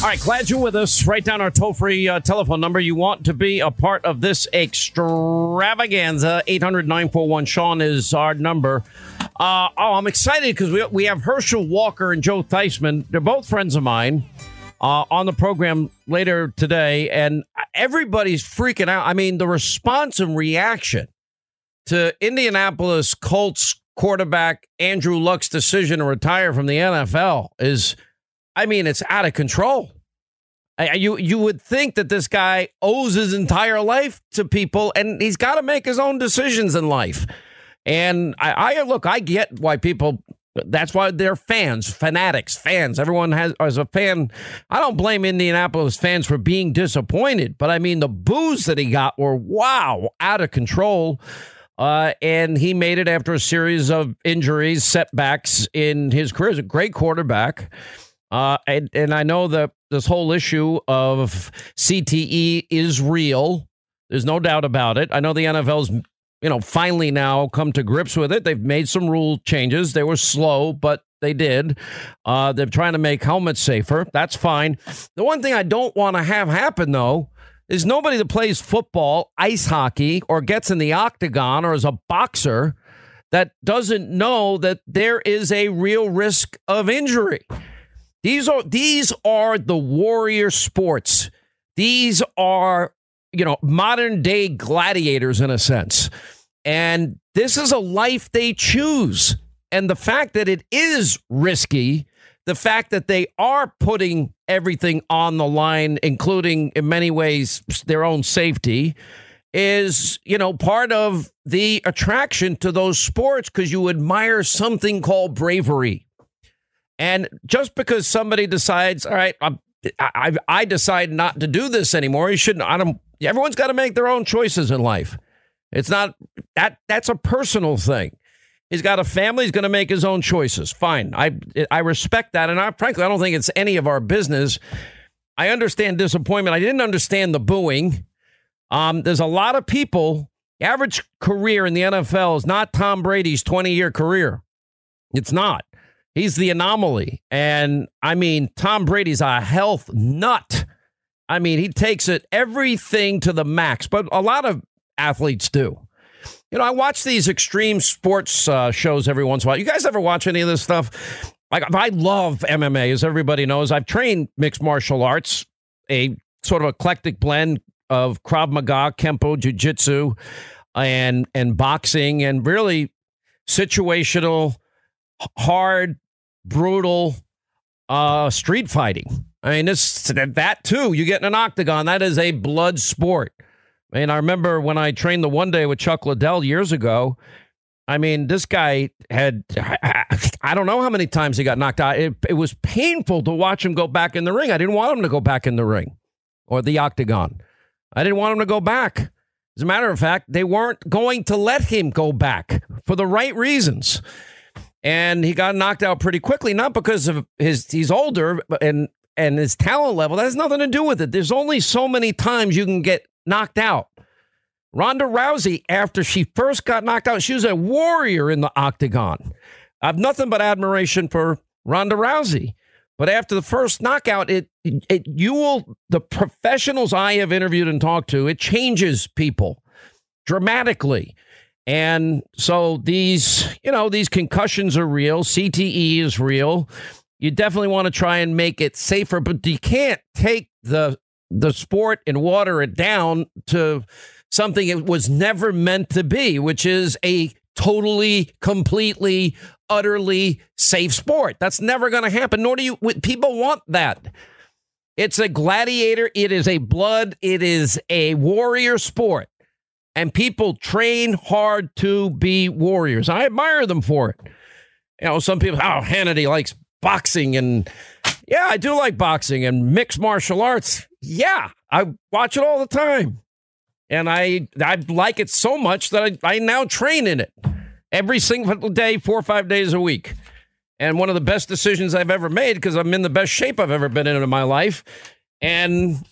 All right, glad you're with us. Write down our toll free uh, telephone number. You want to be a part of this extravaganza. 800 941 Sean is our number. Uh, oh, I'm excited because we, we have Herschel Walker and Joe Theismann. They're both friends of mine uh, on the program later today, and everybody's freaking out. I mean, the response and reaction to Indianapolis Colts quarterback Andrew Luck's decision to retire from the NFL is, I mean, it's out of control. You you would think that this guy owes his entire life to people, and he's got to make his own decisions in life. And I, I look, I get why people. That's why they're fans, fanatics, fans. Everyone has as a fan. I don't blame Indianapolis fans for being disappointed, but I mean the boos that he got were wow, out of control. Uh, and he made it after a series of injuries, setbacks in his career. He's a great quarterback. Uh, and, and I know that this whole issue of CTE is real. There's no doubt about it. I know the NFL's you know, finally now come to grips with it. They've made some rule changes. They were slow, but they did. Uh, they're trying to make helmets safer. That's fine. The one thing I don't want to have happen, though, is nobody that plays football, ice hockey, or gets in the octagon or is a boxer that doesn't know that there is a real risk of injury. These are these are the warrior sports. These are you know, modern day gladiators in a sense. And this is a life they choose. And the fact that it is risky, the fact that they are putting everything on the line, including in many ways their own safety, is, you know, part of the attraction to those sports because you admire something called bravery. And just because somebody decides, all right, I, I, I decide not to do this anymore, you shouldn't, I don't, Everyone's got to make their own choices in life. It's not that that's a personal thing. He's got a family. He's going to make his own choices. Fine. I I respect that, and I frankly I don't think it's any of our business. I understand disappointment. I didn't understand the booing. Um, there's a lot of people. Average career in the NFL is not Tom Brady's 20 year career. It's not. He's the anomaly. And I mean, Tom Brady's a health nut. I mean, he takes it everything to the max, but a lot of athletes do. You know, I watch these extreme sports uh, shows every once in a while. You guys ever watch any of this stuff? Like, I love MMA, as everybody knows. I've trained mixed martial arts, a sort of eclectic blend of Krav Maga, Kempo, Jiu Jitsu, and and boxing, and really situational, hard, brutal uh, street fighting. I mean, this that too. You get in an octagon. That is a blood sport. I mean, I remember when I trained the one day with Chuck Liddell years ago. I mean, this guy had, I don't know how many times he got knocked out. It, it, was painful to watch him go back in the ring. I didn't want him to go back in the ring. or the octagon. I didn't want him to go back. As a matter of fact, they weren't going to let him go back for the right reasons. And he got knocked out pretty quickly, not because of his he's older and and his talent level. That has nothing to do with it. There's only so many times you can get knocked out. Ronda Rousey, after she first got knocked out, she was a warrior in the octagon. I have nothing but admiration for Ronda Rousey. But after the first knockout, it, it you will the professionals I have interviewed and talked to, it changes people dramatically. And so these, you know, these concussions are real. CTE is real. You definitely want to try and make it safer, but you can't take the the sport and water it down to something it was never meant to be, which is a totally, completely, utterly safe sport. That's never going to happen. Nor do you people want that. It's a gladiator. It is a blood. It is a warrior sport, and people train hard to be warriors. I admire them for it. You know, some people, oh, Hannity likes boxing, and yeah, I do like boxing and mixed martial arts. Yeah, I watch it all the time and I I like it so much that I, I now train in it every single day, four or five days a week. And one of the best decisions I've ever made because I'm in the best shape I've ever been in in my life. And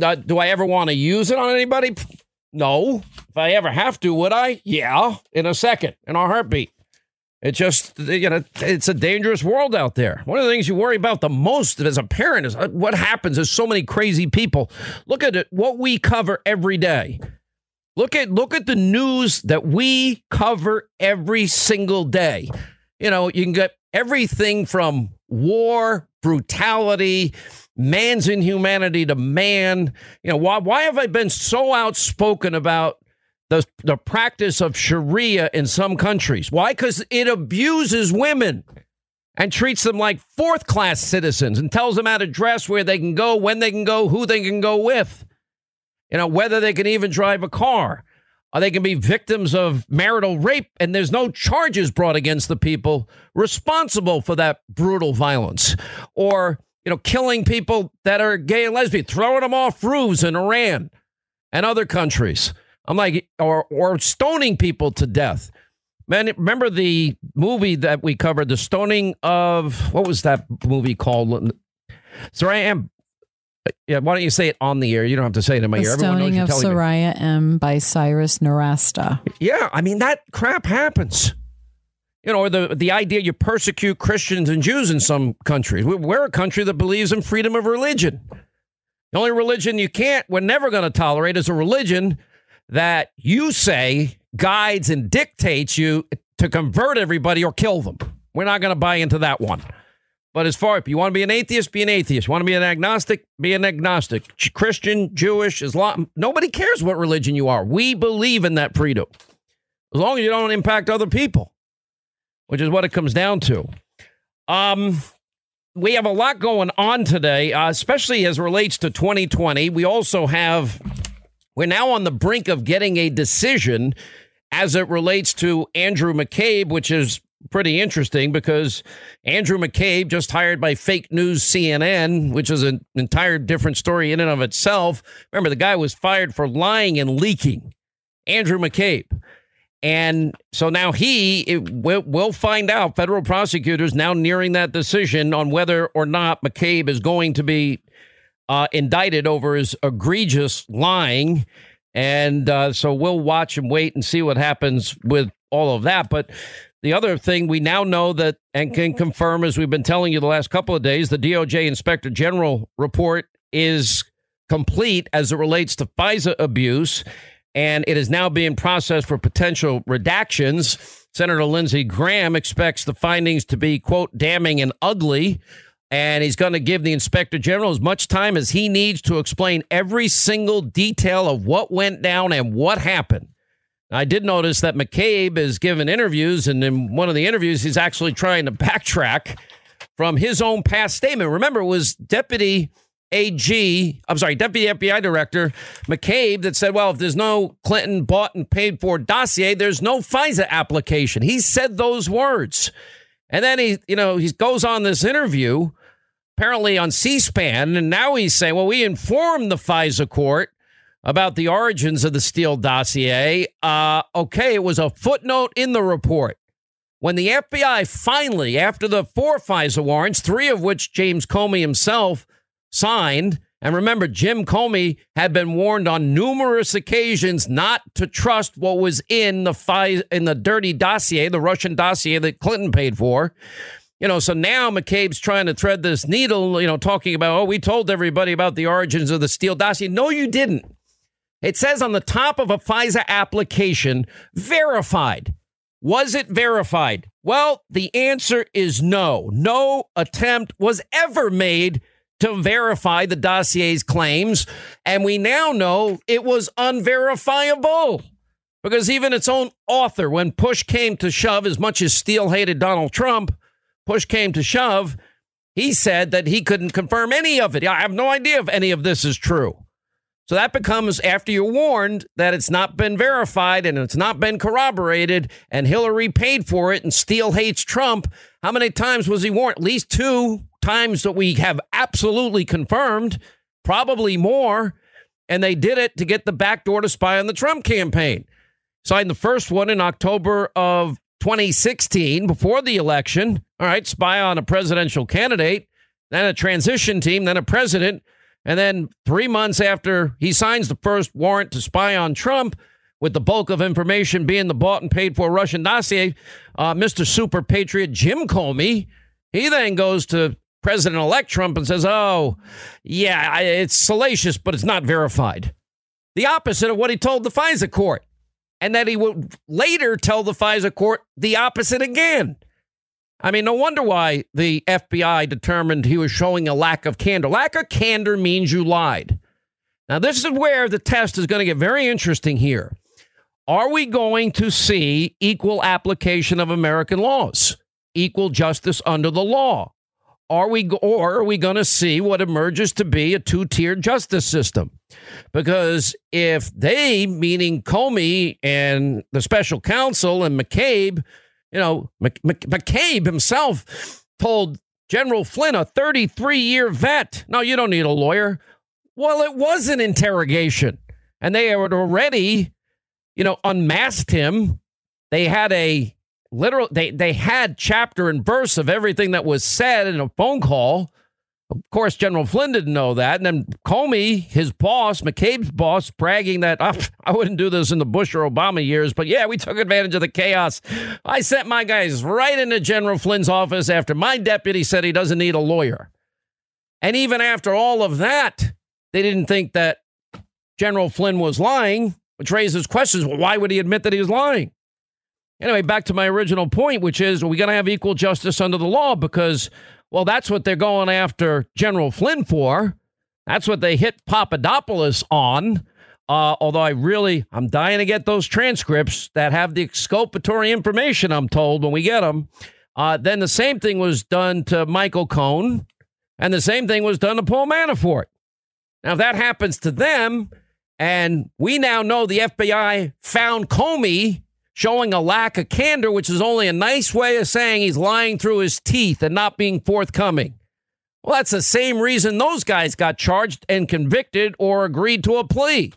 uh, do I ever want to use it on anybody? No. If I ever have to, would I? Yeah, in a second, in a heartbeat. It just, you know, it's a dangerous world out there. One of the things you worry about the most as a parent is uh, what happens. There's so many crazy people. Look at it, what we cover every day. Look at look at the news that we cover every single day. You know, you can get everything from war, brutality, man's inhumanity to man. You know, why why have I been so outspoken about the, the practice of Sharia in some countries. Why? Because it abuses women and treats them like fourth class citizens and tells them how to dress, where they can go, when they can go, who they can go with, you know, whether they can even drive a car. Or they can be victims of marital rape, and there's no charges brought against the people responsible for that brutal violence. Or, you know, killing people that are gay and lesbian, throwing them off roofs in Iran and other countries. I'm like, or or stoning people to death. Man, remember the movie that we covered, the stoning of what was that movie called? Soraya M. Yeah, why don't you say it on the air? You don't have to say it in my the ear. Stoning of Soraya me. M. by Cyrus Nowrasteh. Yeah, I mean that crap happens. You know, or the the idea you persecute Christians and Jews in some countries. We're a country that believes in freedom of religion. The only religion you can't, we're never going to tolerate is a religion that you say guides and dictates you to convert everybody or kill them. We're not going to buy into that one. But as far as you want to be an atheist, be an atheist. Want to be an agnostic, be an agnostic. Christian, Jewish, Islam, nobody cares what religion you are. We believe in that freedom. As long as you don't impact other people, which is what it comes down to. Um, we have a lot going on today, uh, especially as relates to 2020. We also have we're now on the brink of getting a decision as it relates to Andrew McCabe, which is pretty interesting because Andrew McCabe, just hired by fake news CNN, which is an entire different story in and of itself. Remember, the guy was fired for lying and leaking. Andrew McCabe. And so now he will we'll find out. Federal prosecutors now nearing that decision on whether or not McCabe is going to be uh, indicted over his egregious lying. And uh, so we'll watch and wait and see what happens with all of that. But the other thing we now know that and can confirm, as we've been telling you the last couple of days, the DOJ Inspector General report is complete as it relates to FISA abuse, and it is now being processed for potential redactions. Senator Lindsey Graham expects the findings to be, quote, damning and ugly and he's going to give the inspector general as much time as he needs to explain every single detail of what went down and what happened. I did notice that McCabe is given interviews, and in one of the interviews, he's actually trying to backtrack from his own past statement. Remember, it was Deputy AG, I'm sorry, Deputy FBI Director McCabe that said, well, if there's no Clinton bought and paid for dossier, there's no FISA application. He said those words. And then he, you know, he goes on this interview apparently on C-SPAN, and now he's saying, "Well, we informed the FISA court about the origins of the Steele dossier." Uh, okay, it was a footnote in the report. When the FBI finally, after the four FISA warrants, three of which James Comey himself signed, and remember, Jim Comey had been warned on numerous occasions not to trust what was in the in the dirty dossier, the Russian dossier that Clinton paid for. You know, so now McCabe's trying to thread this needle, you know, talking about, oh, we told everybody about the origins of the Steele dossier. No, you didn't. It says on the top of a FISA application, verified. Was it verified? Well, the answer is no. No attempt was ever made to verify the dossier's claims. And we now know it was unverifiable because even its own author, when push came to shove, as much as Steele hated Donald Trump, push came to shove, he said that he couldn't confirm any of it. I have no idea if any of this is true. So that becomes after you're warned that it's not been verified and it's not been corroborated and Hillary paid for it and Steele hates Trump. How many times was he warned? At least two times that we have absolutely confirmed, probably more. And they did it to get the back door to spy on the Trump campaign. Signed the first one in October of 2016 before the election. All right, spy on a presidential candidate, then a transition team, then a president. And then three months after he signs the first warrant to spy on Trump, with the bulk of information being the bought and paid for Russian dossier, uh, Mr. Super Patriot Jim Comey, he then goes to President elect Trump and says, oh, yeah, it's salacious, but it's not verified. The opposite of what he told the FISA court. And that he would later tell the FISA court the opposite again. I mean, no wonder why the FBI determined he was showing a lack of candor. Lack of candor means you lied. Now, this is where the test is going to get very interesting here. Are we going to see equal application of American laws, equal justice under the law? Are we, or are we going to see what emerges to be a two tiered justice system? Because if they, meaning Comey and the special counsel and McCabe, you know, McCabe himself told General Flynn, a 33 year vet, no, you don't need a lawyer. Well, it was an interrogation. And they had already, you know, unmasked him. They had a literal they they had chapter and verse of everything that was said in a phone call. Of course, General Flynn didn't know that. And then Comey, his boss, McCabe's boss, bragging that oh, I wouldn't do this in the Bush or Obama years, but yeah, we took advantage of the chaos. I sent my guys right into General Flynn's office after my deputy said he doesn't need a lawyer. And even after all of that, they didn't think that General Flynn was lying, which raises questions. Well, why would he admit that he was lying? Anyway, back to my original point, which is are we going to have equal justice under the law? Because, well, that's what they're going after General Flynn for. That's what they hit Papadopoulos on. Uh, although I really, I'm dying to get those transcripts that have the exculpatory information, I'm told, when we get them. Uh, then the same thing was done to Michael Cohen, and the same thing was done to Paul Manafort. Now, if that happens to them, and we now know the FBI found Comey showing a lack of candor, which is only a nice way of saying he's lying through his teeth and not being forthcoming. Well, that's the same reason those guys got charged and convicted or agreed to a plea.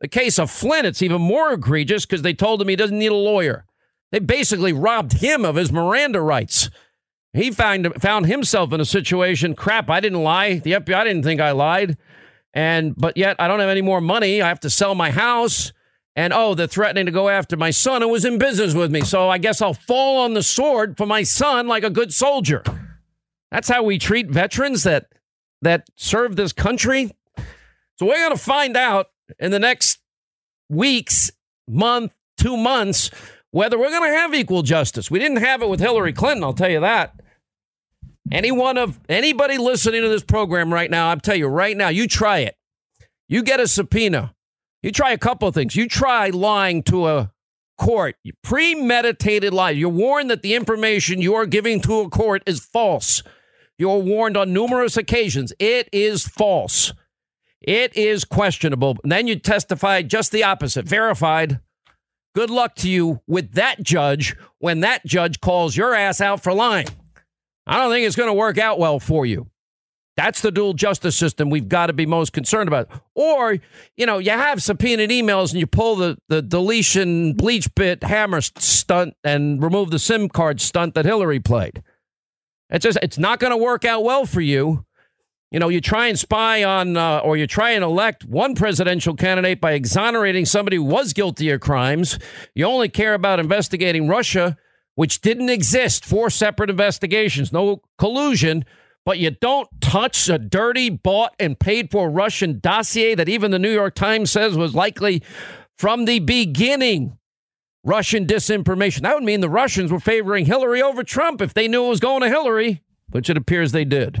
The case of Flynn, it's even more egregious because they told him he doesn't need a lawyer. They basically robbed him of his Miranda rights. He found, found himself in a situation crap, I didn't lie. The FBI didn't think I lied. And, but yet I don't have any more money. I have to sell my house. And oh, they're threatening to go after my son who was in business with me. So I guess I'll fall on the sword for my son like a good soldier. That's how we treat veterans that that serve this country. So we're going to find out in the next weeks, month, two months, whether we're going to have equal justice. We didn't have it with Hillary Clinton, I'll tell you that. Any one of anybody listening to this program right now, I'll tell you right now, you try it. You get a subpoena you try a couple of things. You try lying to a court, premeditated lie. You're warned that the information you are giving to a court is false. You're warned on numerous occasions. It is false. It is questionable. And then you testify just the opposite, verified. Good luck to you with that judge when that judge calls your ass out for lying. I don't think it's going to work out well for you. That's the dual justice system we've got to be most concerned about. Or, you know, you have subpoenaed emails and you pull the, the deletion bleach bit hammer stunt and remove the SIM card stunt that Hillary played. It's just, it's not going to work out well for you. You know, you try and spy on, uh, or you try and elect one presidential candidate by exonerating somebody who was guilty of crimes. You only care about investigating Russia, which didn't exist. Four separate investigations, no collusion but you don't touch a dirty, bought, and paid for Russian dossier that even the New York Times says was likely from the beginning Russian disinformation. That would mean the Russians were favoring Hillary over Trump if they knew it was going to Hillary, which it appears they did.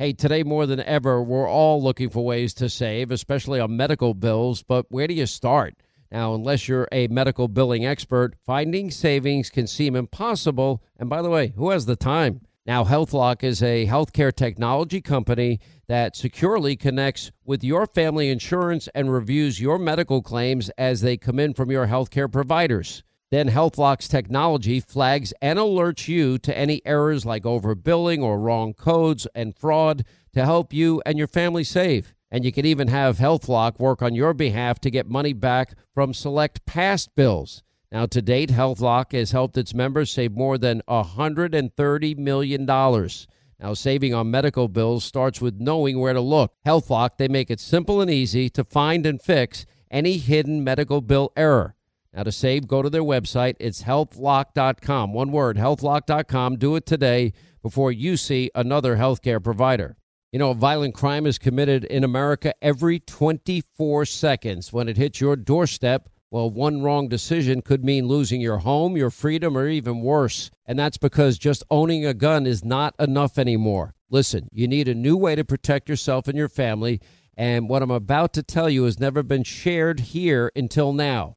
Hey, today more than ever, we're all looking for ways to save, especially on medical bills. But where do you start? Now, unless you're a medical billing expert, finding savings can seem impossible. And by the way, who has the time? Now, HealthLock is a healthcare technology company that securely connects with your family insurance and reviews your medical claims as they come in from your healthcare providers. Then HealthLock's technology flags and alerts you to any errors like overbilling or wrong codes and fraud to help you and your family save. And you can even have HealthLock work on your behalf to get money back from select past bills. Now, to date, HealthLock has helped its members save more than $130 million. Now, saving on medical bills starts with knowing where to look. HealthLock, they make it simple and easy to find and fix any hidden medical bill error. Now, to save, go to their website. It's healthlock.com. One word, healthlock.com. Do it today before you see another healthcare provider. You know, a violent crime is committed in America every 24 seconds. When it hits your doorstep, well, one wrong decision could mean losing your home, your freedom, or even worse. And that's because just owning a gun is not enough anymore. Listen, you need a new way to protect yourself and your family. And what I'm about to tell you has never been shared here until now.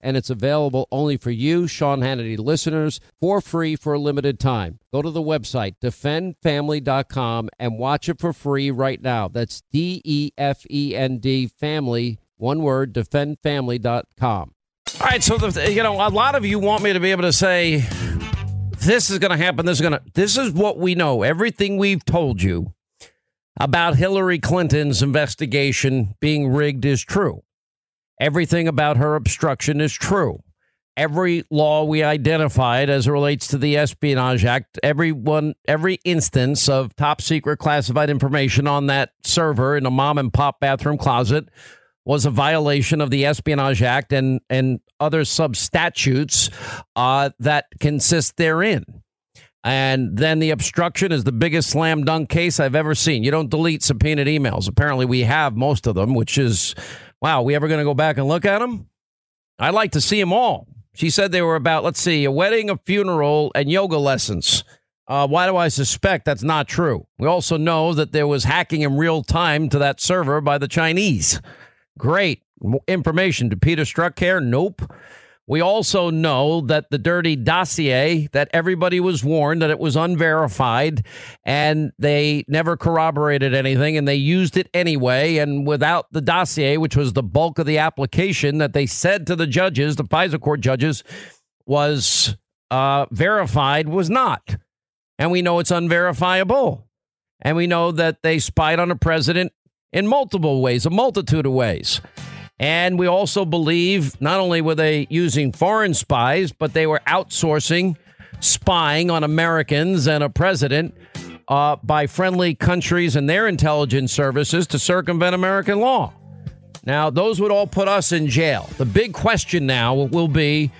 and it's available only for you, Sean Hannity listeners, for free for a limited time. Go to the website, defendfamily.com, and watch it for free right now. That's D E F E N D family, one word, defendfamily.com. All right, so the, you know, a lot of you want me to be able to say this is going to happen. This is going to. This is what we know. Everything we've told you about Hillary Clinton's investigation being rigged is true. Everything about her obstruction is true. Every law we identified as it relates to the Espionage Act, every one, every instance of top secret classified information on that server in a mom and pop bathroom closet was a violation of the Espionage Act and and other sub statutes uh, that consist therein. And then the obstruction is the biggest slam dunk case I've ever seen. You don't delete subpoenaed emails. Apparently, we have most of them, which is Wow, we ever going to go back and look at them? I'd like to see them all. She said they were about, let's see, a wedding, a funeral, and yoga lessons. Uh, why do I suspect that's not true? We also know that there was hacking in real time to that server by the Chinese. Great information. Did Peter Strzok care? Nope. We also know that the dirty dossier that everybody was warned that it was unverified and they never corroborated anything and they used it anyway. And without the dossier, which was the bulk of the application that they said to the judges, the FISA court judges, was uh, verified was not. And we know it's unverifiable. And we know that they spied on a president in multiple ways, a multitude of ways. And we also believe not only were they using foreign spies, but they were outsourcing spying on Americans and a president uh, by friendly countries and their intelligence services to circumvent American law. Now, those would all put us in jail. The big question now will be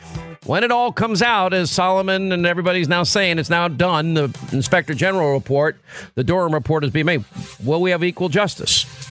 when it all comes out, as Solomon and everybody's now saying it's now done, the Inspector General report, the Durham report is being made. Will we have equal justice?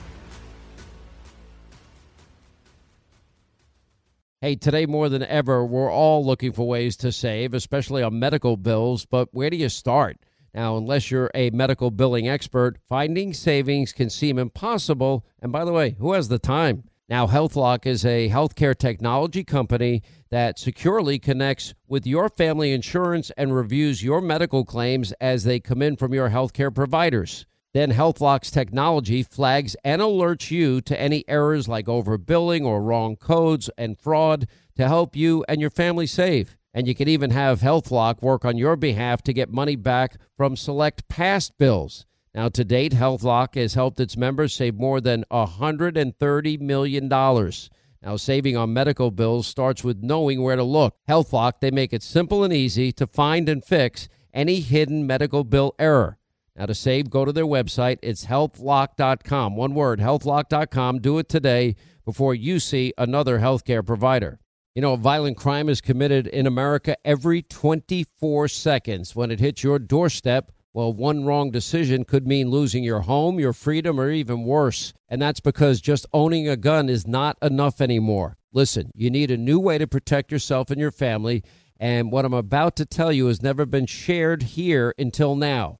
Hey, today more than ever, we're all looking for ways to save, especially on medical bills. But where do you start? Now, unless you're a medical billing expert, finding savings can seem impossible. And by the way, who has the time? Now, HealthLock is a healthcare technology company that securely connects with your family insurance and reviews your medical claims as they come in from your healthcare providers. Then HealthLock's technology flags and alerts you to any errors like overbilling or wrong codes and fraud to help you and your family save. And you can even have HealthLock work on your behalf to get money back from select past bills. Now, to date, HealthLock has helped its members save more than $130 million. Now, saving on medical bills starts with knowing where to look. HealthLock, they make it simple and easy to find and fix any hidden medical bill error. Now, to save, go to their website. It's healthlock.com. One word, healthlock.com. Do it today before you see another healthcare provider. You know, a violent crime is committed in America every 24 seconds. When it hits your doorstep, well, one wrong decision could mean losing your home, your freedom, or even worse. And that's because just owning a gun is not enough anymore. Listen, you need a new way to protect yourself and your family. And what I'm about to tell you has never been shared here until now.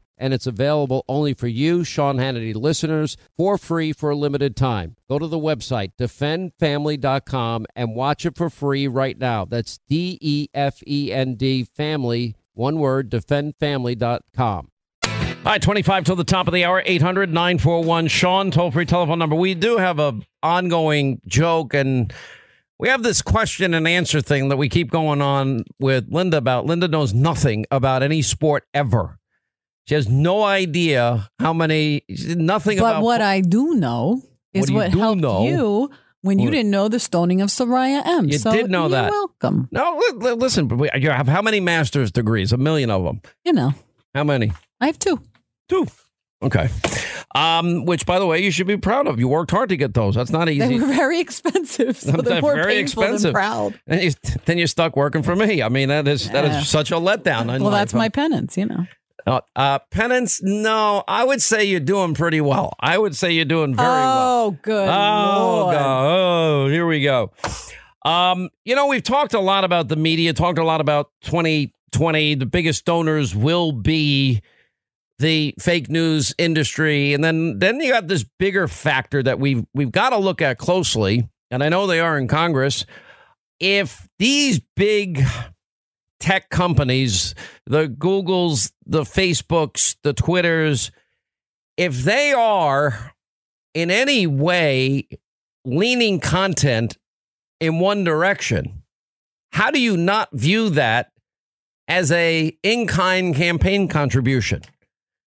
and it's available only for you, Sean Hannity listeners, for free for a limited time. Go to the website, defendfamily.com, and watch it for free right now. That's D E F E N D family, one word, defendfamily.com. All right, 25 till the top of the hour, 800 941 Sean, toll free telephone number. We do have a ongoing joke and we have this question and answer thing that we keep going on with Linda about. Linda knows nothing about any sport ever. She has no idea how many, nothing But about. what I do know is you what do helped know? you when you didn't know the stoning of Soraya M. You so did know you're that. welcome. no, li- li- listen, but we- you have how many master's degrees? A million of them. You know, How many? I have two. Two. Okay. Um, which, by the way, you should be proud of. You worked hard to get those. That's not easy. They easy. were very expensive, so They're they're more very painful expensive. than proud. Then, you, then you're stuck working for me. I mean, that is that Yeah. is such a letdown. Well, that's my penance, you know. Uh, uh, penance. No, I would say you're doing pretty well. I would say you're doing very well. oh, good Oh, Lord. God. oh, here we go. Um, you know, we've talked a lot about the media, talked a lot about 2020. The biggest donors will be the fake news industry, and then then you got this bigger factor that we've we've got to look at closely, and I know they are in Congress. If these big tech companies, the Googles, the Facebooks, the Twitters, if they are in any way leaning content in one direction, how do you not view that as a in-kind campaign contribution?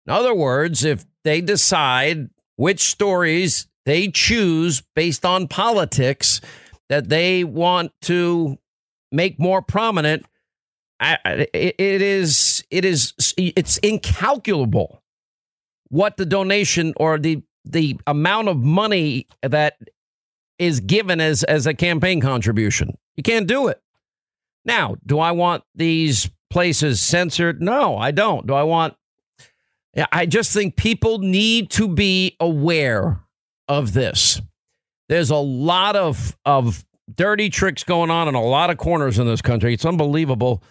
In other words, if they decide which stories they choose based on politics that they want to make more prominent, it is it is it's incalculable what the donation or the the amount of money that is given as as a campaign contribution. You can't do it. Now, do I want these places censored? No, I don't. Do I want I just think people need to be aware of this. There's a lot of of dirty tricks going on in a lot of corners in this country. It's unbelievable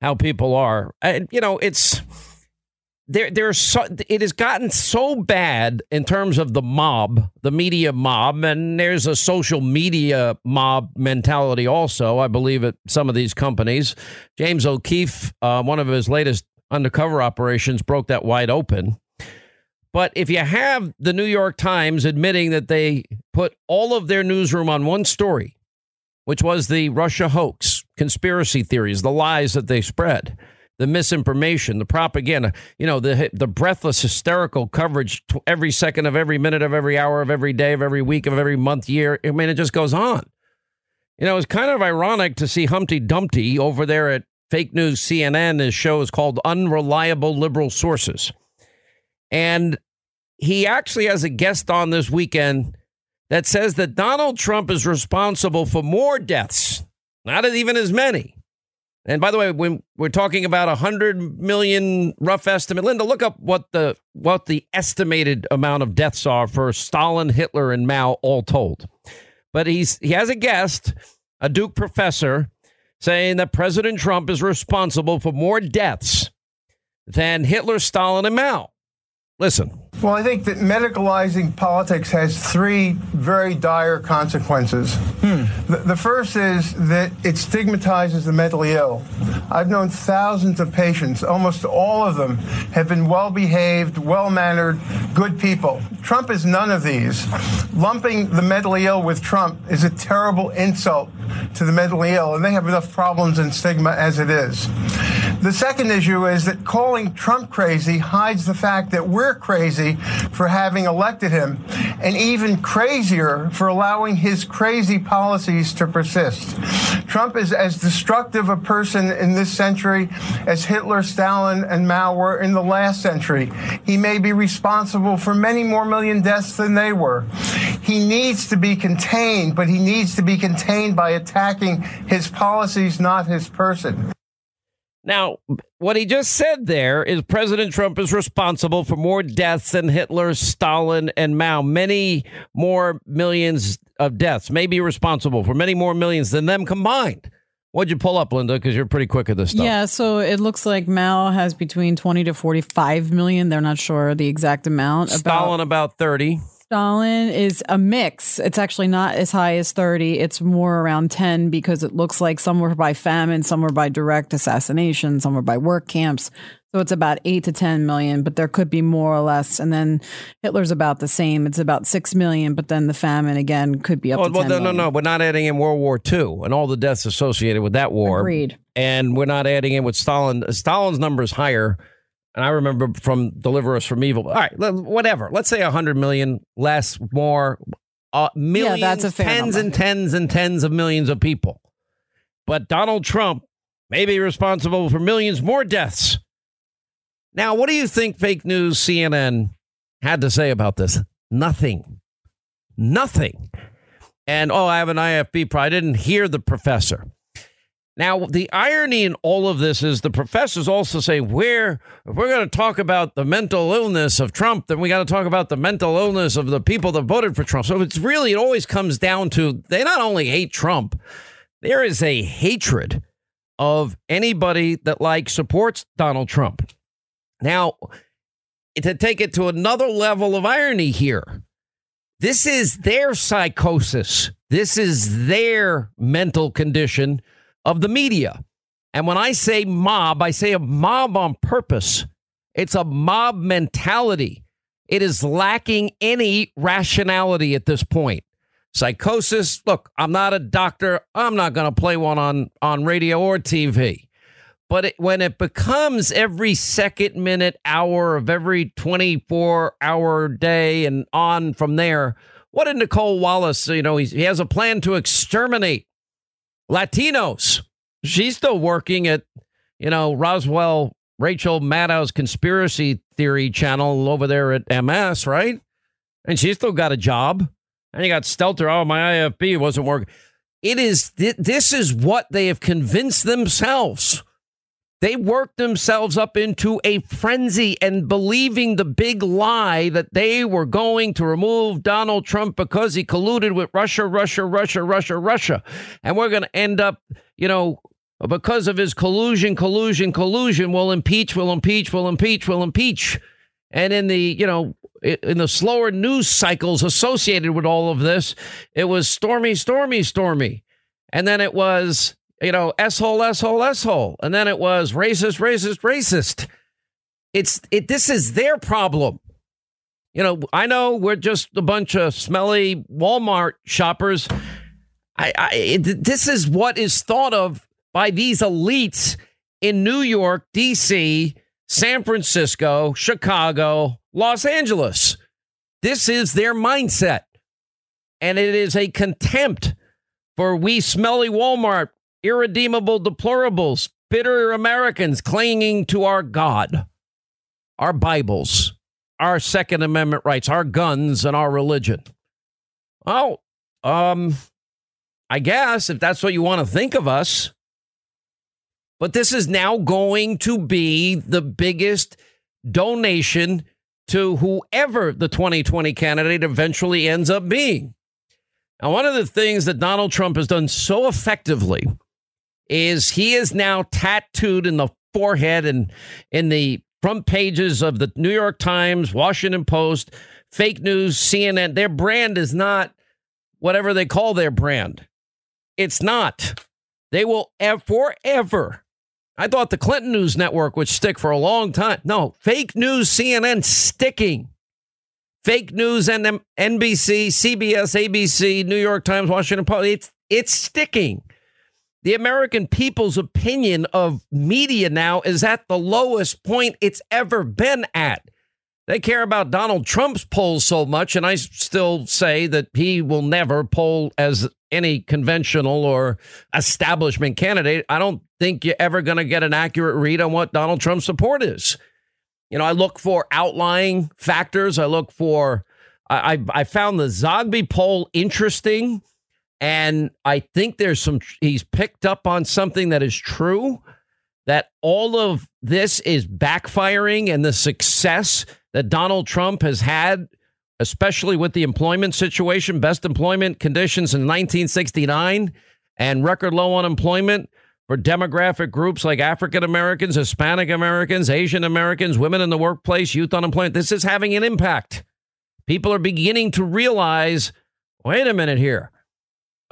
how people are. You know, it's there there's so it has gotten so bad in terms of the mob, the media mob, and there's a social media mob mentality also. I believe at some of these companies. James O'Keefe, uh, one of his latest undercover operations, broke that wide open. But if you have the New York Times admitting that they put all of their newsroom on one story, which was the Russia hoax, conspiracy theories, the lies that they spread the misinformation, the propaganda, you know, the the breathless, hysterical coverage every second of every minute of every hour of every day of every week of every month, year. I mean, it just goes on. You know, it's kind of ironic to see Humpty Dumpty over there at fake news CNN. His show is called Unreliable Liberal Sources. And he actually has a guest on this weekend that says that Donald Trump is responsible for more deaths, not even as many, and by the way, when we're talking about a hundred million rough estimate, Linda, look up what the what the estimated amount of deaths are for Stalin, Hitler, and Mao all told. But he's he has a guest, a Duke professor, saying that President Trump is responsible for more deaths than Hitler, Stalin, and Mao. Listen. Well, I think that medicalizing politics has three very dire consequences. Hmm. The, the, first is that it stigmatizes the mentally ill. I've known thousands of patients, almost all of them have been well behaved, well mannered, good people. Trump is none of these. Lumping the mentally ill with Trump is a terrible insult to the mentally ill, and they have enough problems and stigma as it is. The second issue is that calling Trump crazy hides the fact that we're crazy for having elected him, and even crazier for allowing his crazy policies to persist. Trump is as destructive a person in this century as Hitler, Stalin, and Mao were in the last century. He may be responsible for many more million deaths than they were. He needs to be contained, but he needs to be contained by attacking his policies, not his person. Now, what he just said there is President Trump is responsible for more deaths than Hitler, Stalin, and Mao. Many more millions of deaths, may be responsible for many more millions than them combined. What'd you pull up, Linda? Because you're pretty quick at this stuff. Yeah, so it looks like Mao has between 20 to 45 million. They're not sure the exact amount. Stalin about, about 30. Stalin is a mix. It's actually not as high as 30. It's more around 10 because it looks like some were by famine, some were by direct assassination, some were by work camps. So it's about 8 to 10 million, but there could be more or less. And then Hitler's about the same. It's about 6 million, but then the famine again could be up well, to well, no, no, no. We're not adding in World War II and all the deaths associated with that war. Agreed. And we're not adding in with Stalin. Stalin's number is higher and I remember from Deliver Us from Evil. All right, whatever. Let's say 100 million, less, more, uh, millions, yeah, that's a tens number. and tens and tens of millions of people. But Donald Trump may be responsible for millions more deaths. Now, what do you think fake news CNN had to say about this? Nothing. Nothing. And oh, I have an IFB. Pro. I didn't hear the professor. Now, the irony in all of this is the professors also say, we're, if we're going to talk about the mental illness of Trump, then we got to talk about the mental illness of the people that voted for Trump. So it's really, it always comes down to they not only hate Trump, there is a hatred of anybody that like supports Donald Trump. Now, to take it to another level of irony here, this is their psychosis. This is their mental condition of the media. And when I say mob, I say a mob on purpose. It's a mob mentality. It is lacking any rationality at this point. psychosis. Look, I'm not a doctor. I'm not going to play one on, on radio or TV. But it, when it becomes every second, minute, hour of every 24 hour day and on from there, what did Nicolle Wallace, you know, he has a plan to exterminate Latinos. She's still working at, you know, Roswell, Rachel Maddow's conspiracy theory channel over there at MS, right? And she's still got a job. And you got Stelter. Oh, my IFB wasn't working. It is, this is what they have convinced themselves they worked themselves up into a frenzy and believing the big lie that they were going to remove Donald Trump because he colluded with Russia, Russia, Russia, Russia, Russia. And we're going to end up, you know, because of his collusion, collusion, collusion, we'll impeach, we'll impeach, we'll impeach, we'll impeach. And in the, you know, in the slower news cycles associated with all of this, it was stormy, stormy, stormy. And then it was you know, s-hole, s-hole, s-hole. And then it was racist, racist, racist. It's it this is their problem. You know, I know we're just a bunch of smelly Walmart shoppers. I, I it, this is what is thought of by these elites in New York, DC, San Francisco, Chicago, Los Angeles. This is their mindset. And it is a contempt for we smelly Walmart irredeemable deplorables, bitter Americans clinging to our God, our Bibles, our Second Amendment rights, our guns, and our religion. Well, um, I guess if that's what you want to think of us. But this is now going to be the biggest donation to whoever the 2020 candidate eventually ends up being. Now, one of the things that Donald Trump has done so effectively is he is now tattooed in the forehead and in the front pages of the New York Times, Washington Post, fake news, CNN. Their brand is not whatever they call their brand. It's not. They will forever. I thought the Clinton News Network would stick for a long time. No, fake news, CNN sticking. Fake news, NBC, CBS, ABC, New York Times, Washington Post. It's it's sticking. The American people's opinion of media now is at the lowest point it's ever been at. They care about Donald Trump's polls so much, and I still say that he will never poll as any conventional or establishment candidate. I don't think you're ever going to get an accurate read on what Donald Trump's support is. You know, I look for outlying factors. I look for, I, I found the Zogby poll interesting and I think there's some, he's picked up on something that is true that all of this is backfiring and the success that Donald Trump has had, especially with the employment situation, best employment conditions in 1969 and record low unemployment for demographic groups like African Americans, Hispanic Americans, Asian Americans, women in the workplace, youth unemployment. This is having an impact. People are beginning to realize wait a minute here.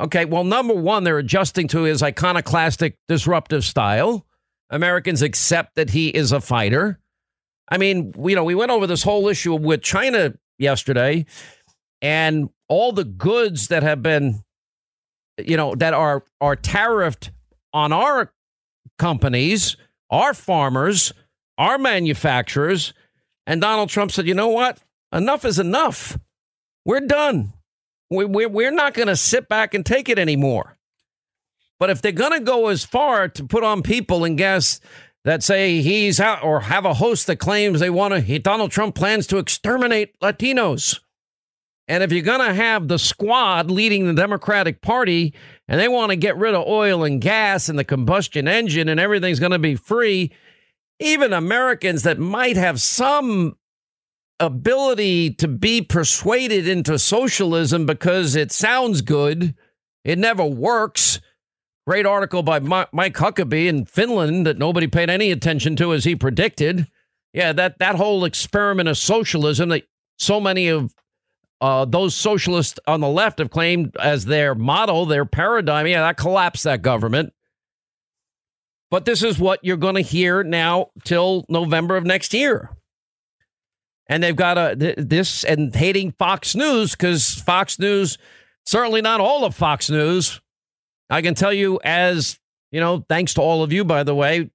Okay, well, number one, they're adjusting to his iconoclastic, disruptive style. Americans accept that he is a fighter. I mean, you know, we went over this whole issue with China yesterday, and all the goods that have been, you know, that are are tariffed on our companies, our farmers, our manufacturers. And Donald Trump said, you know what? Enough is enough. We're done. We're, we're not going to sit back and take it anymore. But if they're going to go as far to put on people and guess that say he's out or have a host that claims they want to, Donald Trump plans to exterminate Latinos. And if you're going to have the squad leading the Democratic Party and they want to get rid of oil and gas and the combustion engine and everything's going to be free, even Americans that might have some ability to be persuaded into socialism because it sounds good. It never works. Great article by Mike Huckabee in Finland that nobody paid any attention to as he predicted. Yeah, that, that whole experiment of socialism that so many of uh, those socialists on the left have claimed as their model, their paradigm. Yeah, that collapsed that government. But this is what you're going to hear now till November of next year and they've got a this and hating Fox News because Fox News Certainly not all of Fox News. I can tell you, as you know, thanks to all of you, by the way,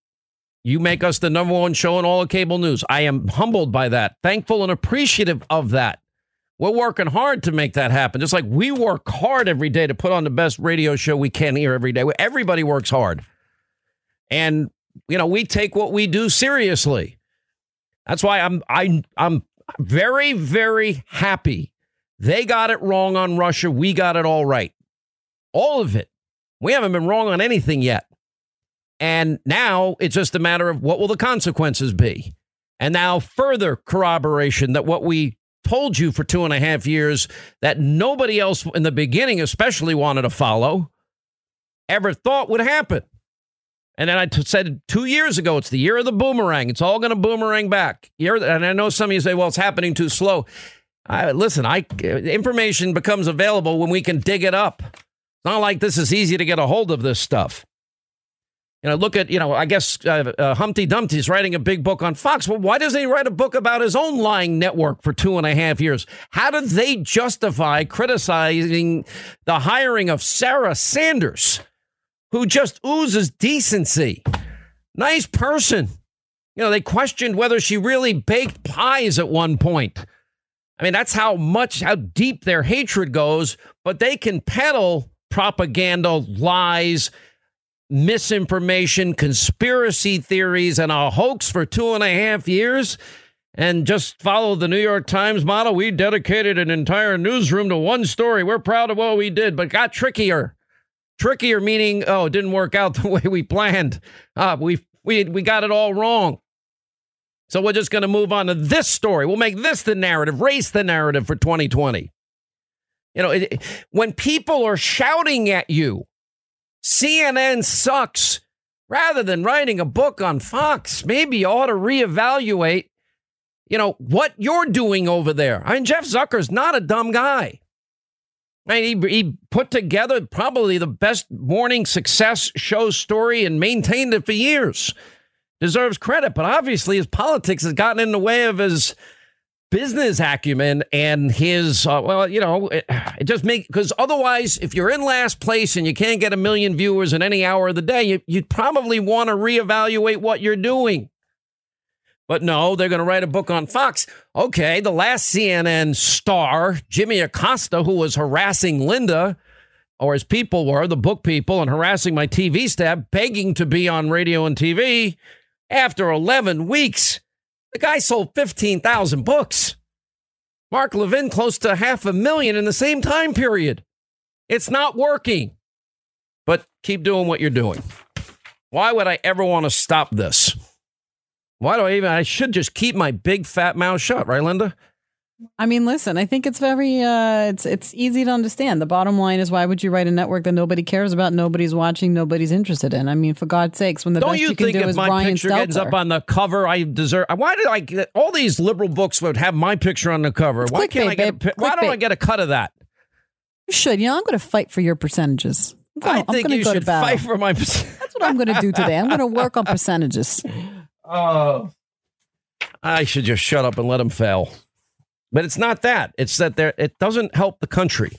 you make us the number one show in all of cable news. I am humbled by that, thankful and appreciative of that. We're working hard to make that happen, just like we work hard every day to put on the best radio show we can here every day. Everybody works hard. And, you know, we take what we do seriously. That's why I'm I I'm very, very happy. They got it wrong on Russia. We got it all right. All of it. We haven't been wrong on anything yet. And now it's just a matter of what will the consequences be? And now further corroboration that what we told you for two and a half years that nobody else in the beginning, especially wanted to follow, ever thought would happen. And then I t- said two years ago, it's the year of the boomerang. It's all going to boomerang back. And I know some of you say, well, it's happening too slow. I, listen, I information becomes available when we can dig it up. It's not like this is easy to get a hold of this stuff. You know, look at, you know, I guess uh, uh, Humpty Dumpty's writing a big book on Fox. Well, why doesn't he write a book about his own lying network for two and a half years? How did they justify criticizing the hiring of Sarah Sanders, who just oozes decency? Nice person. You know, they questioned whether she really baked pies at one point. I mean, that's how much, how deep their hatred goes, but they can peddle propaganda, lies, misinformation, conspiracy theories, and a hoax for two and a half years and just follow the New York Times model. We dedicated an entire newsroom to one story. We're proud of what we did, but got trickier. Trickier meaning, oh, it didn't work out the way we planned. Uh, we, we, we got it all wrong. So we're just going to move on to this story. We'll make this the narrative, race the narrative for 2020. You know, it, when people are shouting at you, CNN sucks, rather than writing a book on Fox, maybe you ought to reevaluate, you know, what you're doing over there. I mean, Jeff Zucker's not a dumb guy. I mean, he, he put together probably the best morning success show story and maintained it for years. Deserves credit, but obviously his politics has gotten in the way of his business acumen and his uh, well you know it, it just make because otherwise if you're in last place and you can't get a million viewers in any hour of the day you, you'd probably want to reevaluate what you're doing but no they're going to write a book on fox okay the last cnn star jimmy acosta who was harassing linda or as people were the book people and harassing my tv staff begging to be on radio and tv after 11 weeks, the guy sold 15,000 books. Mark Levin close to half a million in the same time period. It's not working. But keep doing what you're doing. Why would I ever want to stop this? Why do I even? I should just keep my big fat mouth shut, right, Linda? I mean, listen, I think it's very uh it's it's easy to understand. The bottom line is why would you write a network that nobody cares about, nobody's watching, nobody's interested in? I mean, for God's sakes, when the Don't best you, you, can think do if is my Brian picture Stelter. ends up on the cover, I deserve? Why did I all these liberal books would have my picture on the cover? It's why can't clickbait, I get? A, why don't I get a cut of that? you should. You know, I'm going to fight for your percentages. I'm gonna, I I'm think gonna you go should to battle. fight for my. That's what I'm going to do today. I'm going to work on percentages. Oh. I should just shut up and let him fail. But it's not that. It's that there. It doesn't help the country.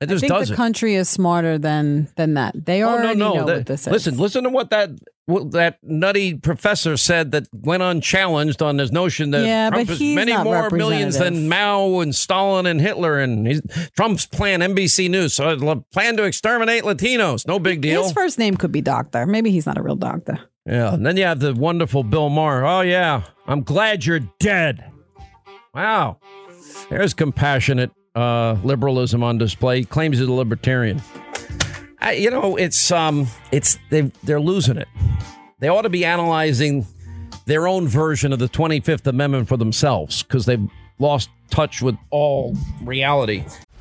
It I think doesn't. the country is smarter than than that. They Oh, already no, no. know That- what this is. listen, listen to what that what that nutty professor said that went unchallenged on this notion that Yeah, Trump but is he's many more millions than. Mao and Stalin and Hitler. And he's, Trump's plan, NBC News, so plan to exterminate Latinos. No big deal. His first name could be Doctor. Maybe he's not a real doctor. Yeah. And then you have the wonderful Bill Maher. Oh, yeah. I'm glad you're dead. Wow. There's compassionate uh, liberalism on display. Claims he's a libertarian. I, you know, it's um, it's they they're losing it. They ought to be analyzing their own version of the 25th Amendment for themselves because they've lost touch with all reality.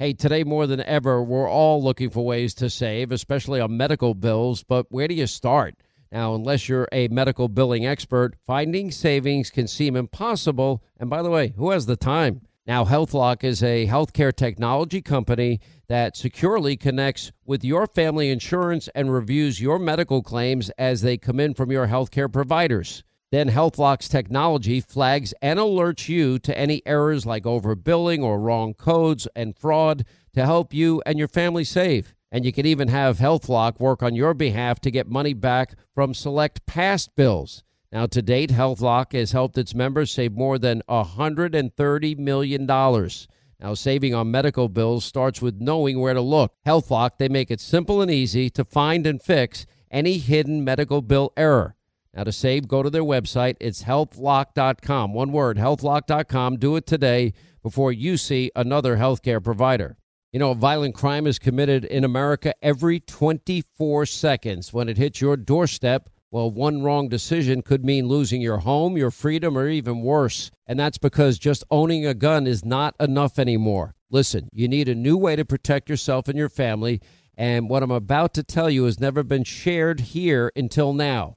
Hey, today more than ever, we're all looking for ways to save, especially on medical bills. But where do you start? Now, unless you're a medical billing expert, finding savings can seem impossible. And by the way, who has the time? Now, HealthLock is a healthcare technology company that securely connects with your family insurance and reviews your medical claims as they come in from your healthcare providers. Then HealthLock's technology flags and alerts you to any errors like overbilling or wrong codes and fraud to help you and your family save. And you can even have HealthLock work on your behalf to get money back from select past bills. Now, to date, HealthLock has helped its members save more than $130 million. Now, saving on medical bills starts with knowing where to look. HealthLock, they make it simple and easy to find and fix any hidden medical bill error. Now, to save, go to their website. It's healthlock.com. One word, healthlock.com. Do it today before you see another healthcare provider. You know, a violent crime is committed in America every 24 seconds. When it hits your doorstep, well, one wrong decision could mean losing your home, your freedom, or even worse. And that's because just owning a gun is not enough anymore. Listen, you need a new way to protect yourself and your family. And what I'm about to tell you has never been shared here until now.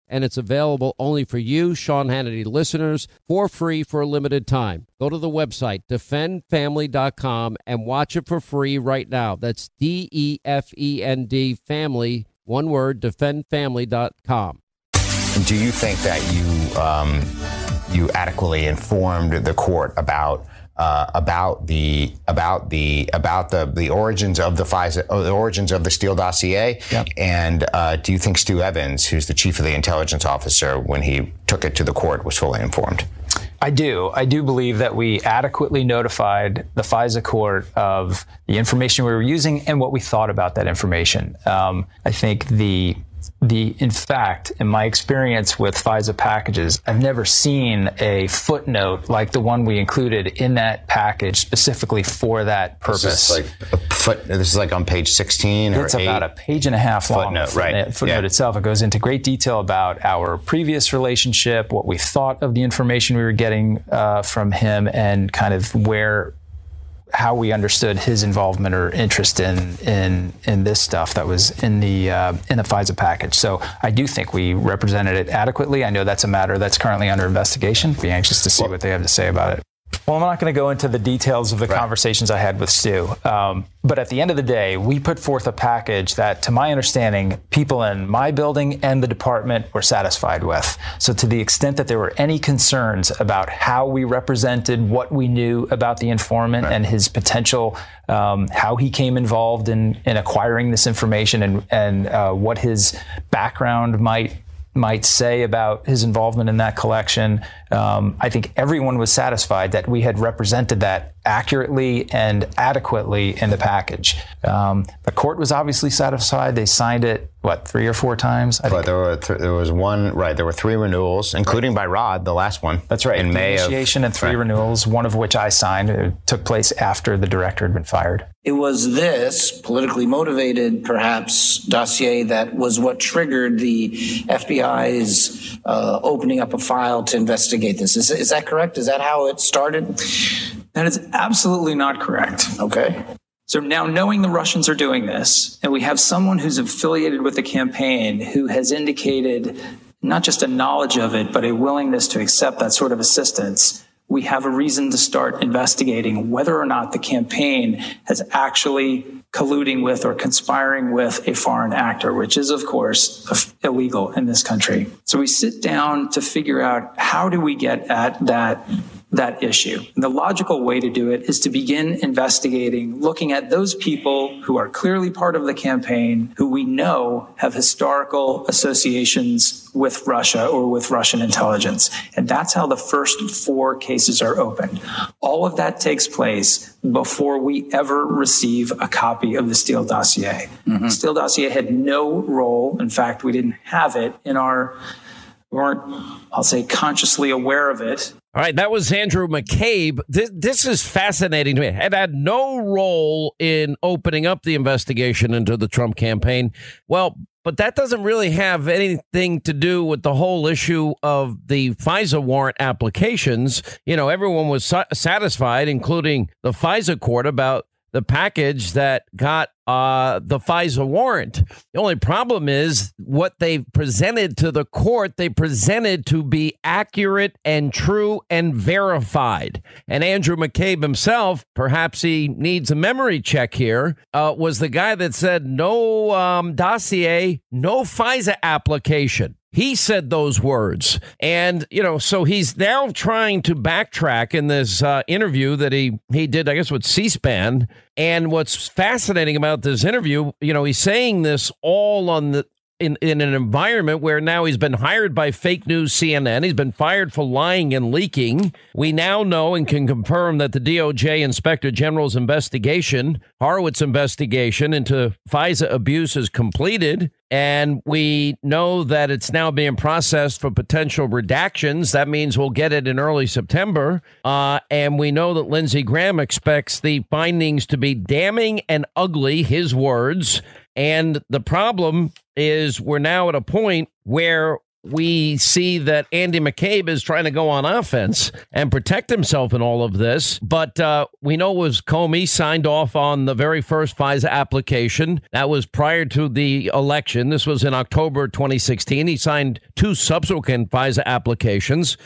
and it's available only for you, Sean Hannity listeners, for free for a limited time. Go to the website, defendfamily.com, and watch it for free right now. That's D E F E N D family, one word, defendfamily.com. Do you think that you um, you adequately informed the court about uh, about the about the about the the origins of the FISA, the origins of the Steele dossier. Yep. And uh, do you think Stu Evans, who's the chief of the intelligence officer, when he took it to the court, was fully informed? I do. I do believe that we adequately notified the FISA court of the information we were using and what we thought about that information. Um, I think the the in fact in my experience with FISA packages I've never seen a footnote like the one we included in that package specifically for that purpose This is like foot. This is like on page sixteen or it's eight. about a page and a half long. Footnote, the footnote, right. Footnote Yeah. itself. It goes into great detail about our previous relationship, what we thought of the information we were getting uh, from him, and kind of where, how we understood his involvement or interest in in in this stuff that was in the uh, in the FISA package. So I do think we represented it adequately. I know that's a matter that's currently under investigation. Be anxious to see what they have to say about it. Well, I'm not going to go into the details of the conversations I had with Stu. Um, but at the end of the day, we put forth a package that, to my understanding, people in my building and the department were satisfied with. So, to the extent that there were any concerns about how we represented what we knew about the informant and his potential, um, how he came involved in, in acquiring this information and, and uh, what his background might might say about his involvement in that collection. Um, I think everyone was satisfied that we had represented that accurately and adequately in the package. Um, the court was obviously satisfied. They signed it what three or four times. I But think there were th- there was one right. There were three renewals, including by Rod, the last one. that's right. In The May of initiation and three right. renewals, one of which I signed. It took place after the director had been fired. It was this politically motivated, perhaps, dossier that was what triggered the FBI's uh, opening up a file to investigate this. Is, is that correct? Is that how it started? That is absolutely not correct. Okay. So now knowing the Russians are doing this, and we have someone who's affiliated with the campaign who has indicated not just a knowledge of it, but a willingness to accept that sort of assistance, we have a reason to start investigating whether or not the campaign has actually colluding with or conspiring with a foreign actor, which is, of course, illegal in this country. So we sit down to figure out how do we get at that that issue. And the logical way to do it is to begin investigating, looking at those people who are clearly part of the campaign, who we know have historical associations with Russia or with Russian intelligence. And that's how the first four cases are opened. All of that takes place before we ever receive a copy of the Steele dossier. Mm-hmm. Steele dossier had no role. In fact, we didn't have it in our weren't, I'll say, consciously aware of it all right, that was Andrew McCabe. This, this is fascinating to me. Had had no role in opening up the investigation into the Trump campaign. Well, but that doesn't really have anything to do with the whole issue of the FISA warrant applications. You know, everyone was satisfied, including the FISA court, about the package that got uh, the FISA warrant. The only problem is what they presented to the court, they presented to be accurate and true and verified. And Andrew McCabe himself, perhaps he needs a memory check here, uh, was the guy that said no um, dossier, no FISA application. He said those words. And, you know, so he's now trying to backtrack in this uh, interview that he, he did, I guess, with C SPAN. And what's fascinating about this interview, you know, he's saying this all on the in, in an environment where now he's been hired by fake news CNN. He's been fired for lying and leaking. We now know and can confirm that the DOJ Inspector General's investigation, Horowitz investigation into FISA abuse is completed. And we know that it's now being processed for potential redactions. That means we'll get it in early September. Uh, and we know that Lindsey Graham expects the findings to be damning and ugly, his words. And the problem is we're now at a point where we see that Andy McCabe is trying to go on offense and protect himself in all of this. But uh, we know was Comey signed off on the very first FISA application. That was prior to the election. This was in October 2016. He signed two subsequent FISA applications.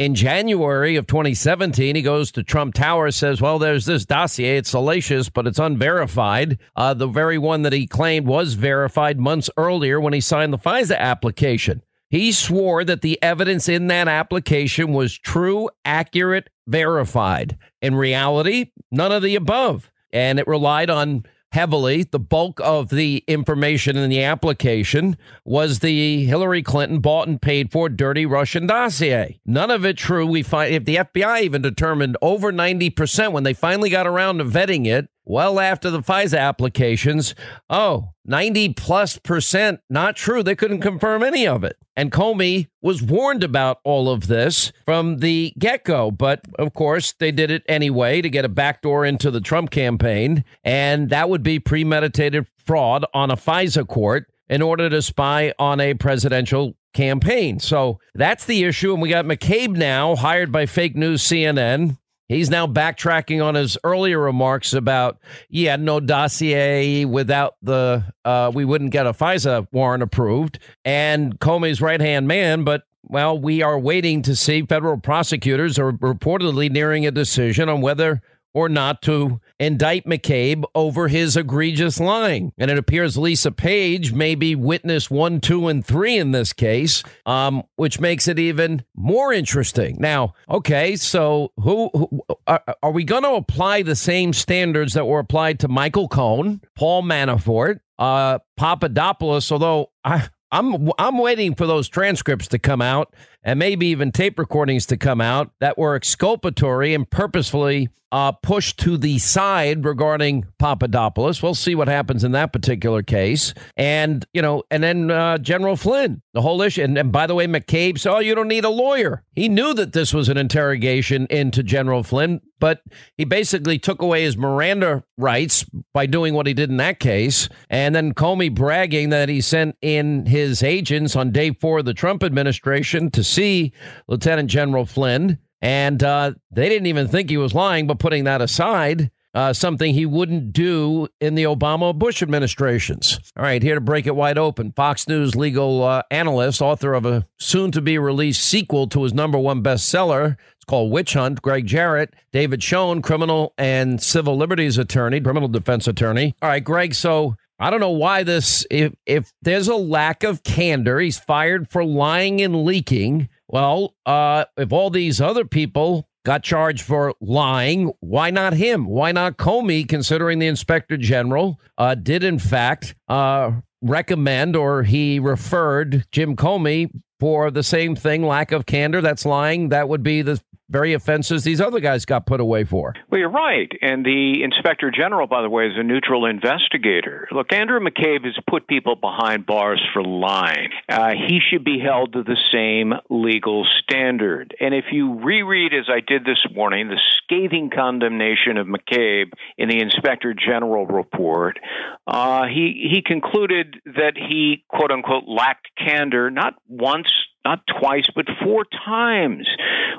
In January of 2017, he goes to Trump Tower, says, Well, there's this dossier. It's salacious, but it's unverified. Uh, the very one that he claimed was verified months earlier when he signed the FISA application. He swore that the evidence in that application was true, accurate, verified. In reality, none of the above. And it relied on heavily. The bulk of the information in the application was the Hillary Clinton bought and paid for dirty Russian dossier. None of it true. We find if the FBI even determined over 90% when they finally got around to vetting it, well after the FISA applications. Oh, 90 plus percent not true. They couldn't confirm any of it. And Comey was warned about all of this from the get go. But of course, they did it anyway to get a backdoor into the Trump campaign. And that would be premeditated fraud on a FISA court in order to spy on a presidential campaign. So that's the issue. And we got McCabe now hired by fake news CNN He's now backtracking on his earlier remarks about, yeah, no dossier without the, uh, we wouldn't get a FISA warrant approved. And Comey's right hand man, but well, we are waiting to see federal prosecutors are reportedly nearing a decision on whether or not to indict McCabe over his egregious lying. And it appears Lisa Page may be witness one, two, and three in this case, um, which makes it even more interesting. Now, okay, so who, who are, are we going to apply the same standards that were applied to Michael Cohen, Paul Manafort, uh, Papadopoulos? Although I, I'm I'm waiting for those transcripts to come out and maybe even tape recordings to come out that were exculpatory and purposefully uh, pushed to the side regarding Papadopoulos. We'll see what happens in that particular case. And, you know, and then uh, General Flynn, the whole issue. And, and by the way, McCabe said, oh, you don't need a lawyer. He knew that this was an interrogation into General Flynn, but he basically took away his Miranda rights by doing what he did in that case. And then Comey bragging that he sent in his agents on day four of the Trump administration to see Lieutenant General Flynn. And uh, they didn't even think he was lying, but putting that aside, uh, something he wouldn't do in the Obama Bush administrations. All right, here to break it wide open Fox News legal uh, analyst, author of a soon to be released sequel to his number one bestseller It's called Witch Hunt. Gregg Jarrett, David Schoen, criminal and civil liberties attorney, criminal defense attorney. All right, Greg. So I don't know why this. If if there's a lack of candor, he's fired for lying and leaking. Well, uh, if all these other people got charged for lying. Why not him? Why not Comey, considering the inspector general uh, did, in fact, uh, recommend or he referred Jim Comey for the same thing lack of candor? That's lying. That would be the very offenses these other guys got put away for. Well, you're right. And the inspector general, by the way, is a neutral investigator. Look, Andrew McCabe has put people behind bars for lying. Uh, he should be held to the same legal standard. And if you reread, as I did this morning, the scathing condemnation of McCabe in the inspector general report, uh, he he concluded that he quote unquote lacked candor not once not twice, but four times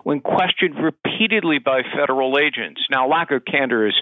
when questioned repeatedly by federal agents. Now, lack of candor is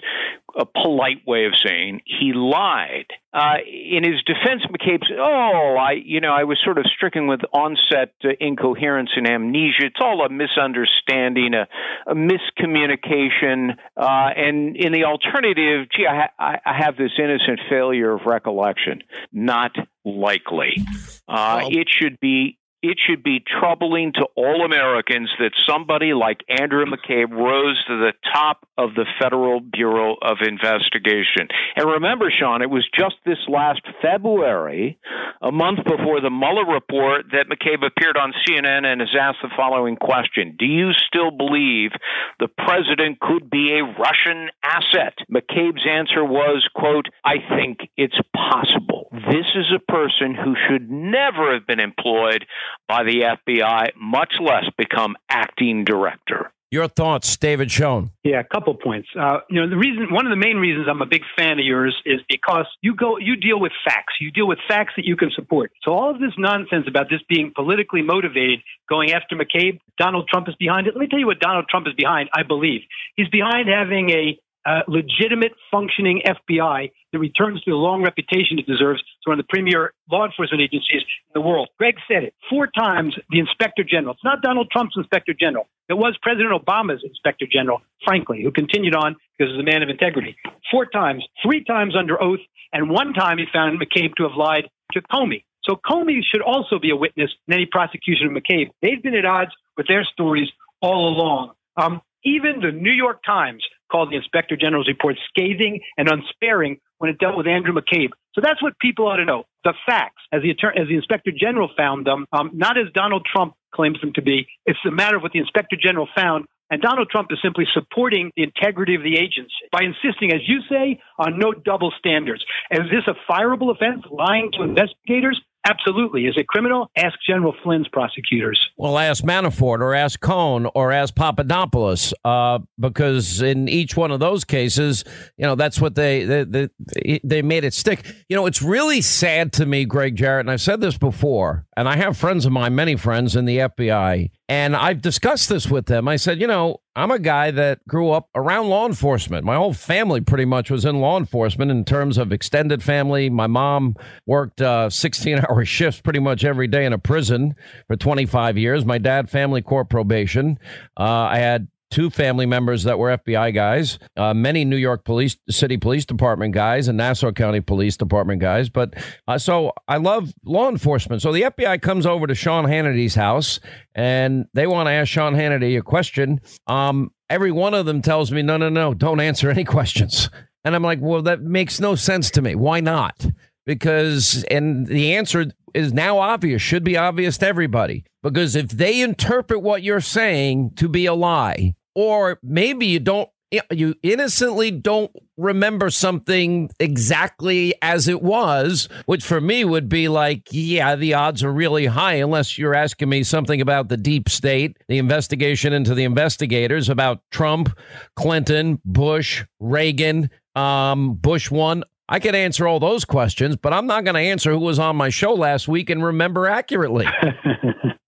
a polite way of saying he lied. Uh, in his defense, McCabe said, "Oh, I, you know, I was sort of stricken with onset uh, incoherence and amnesia. It's all a misunderstanding, a, a miscommunication, uh, and in the alternative, gee, I, ha- I have this innocent failure of recollection. Not likely. Uh, it should be it should be troubling to all Americans that somebody like Andrew McCabe rose to the top of the Federal Bureau of Investigation. And remember, Sean, it was just this last February, a month before the Mueller report, that McCabe appeared on CNN and has asked the following question Do you still believe the president could be a Russian asset? McCabe's answer was, quote, I think it's possible. This is a person who should never have been employed by the FBI, much less become acting director. Your thoughts, David Schoen. Yeah, a couple points. Uh, you know, the reason, one of the main reasons I'm a big fan of yours is because you go, you deal with facts. You deal with facts that you can support. So all of this nonsense about this being politically motivated, going after McCabe, Donald Trump is behind it. Let me tell you what Donald Trump is behind. I believe he's behind having a uh, legitimate, functioning FBI that returns to the long reputation it deserves as one of the premier law enforcement agencies in the world. Greg said it four times. The Inspector General. It's not Donald Trump's Inspector General. It was President Obama's Inspector General, frankly, who continued on because he's a man of integrity. Four times, three times under oath, and one time he found McCabe to have lied to Comey. So Comey should also be a witness in any prosecution of McCabe. They've been at odds with their stories all along. Um, even the New York Times called the Inspector General's report scathing and unsparing when it dealt with Andrew McCabe. So that's what people ought to know. The facts, as the, attorney, as the Inspector General found them, um, not as Donald Trump claims them to be. It's a matter of what the Inspector General found. And Donald Trump is simply supporting the integrity of the agency by insisting, as you say, on no double standards. Is this a fireable offense, lying to investigators? Absolutely. Is it criminal? Ask General Flynn's prosecutors. Well, ask Manafort or ask Cohn or ask Papadopoulos, uh, because in each one of those cases, you know, that's what they, they, they, they made it stick. You know, it's really sad to me, Gregg Jarrett, and I've said this before, and I have friends of mine, many friends in the FBI, and I've discussed this with them. I said, you know, I'm a guy that grew up around law enforcement. My whole family pretty much was in law enforcement in terms of extended family. My mom worked uh, 16 hour shifts pretty much every day in a prison for 25 years. My dad, family court probation. Uh, I had two family members that were FBI guys, uh, many New York Police City Police Department guys, and Nassau County Police Department guys. But uh, so I love law enforcement. So the FBI comes over to Sean Hannity's house and they want to ask Sean Hannity a question. Um, every one of them tells me, no, no, no, don't answer any questions. And I'm like, well, that makes no sense to me. Why not? Because, and the answer is now obvious, should be obvious to everybody. Because if they interpret what you're saying to be a lie, or maybe you don't you innocently don't remember something exactly as it was, which for me would be like, yeah, the odds are really high unless you're asking me something about the deep state, the investigation into the investigators about Trump, Clinton, Bush, Reagan, um, Bush one. I could answer all those questions, but I'm not going to answer who was on my show last week and remember accurately.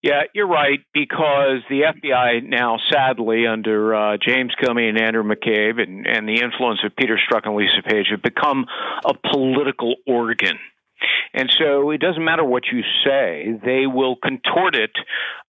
Yeah, you're right, because the FBI now, sadly, under uh, James Comey and Andrew McCabe and, and the influence of Peter Strzok and Lisa Page, have become a political organ. And so it doesn't matter what you say, they will contort it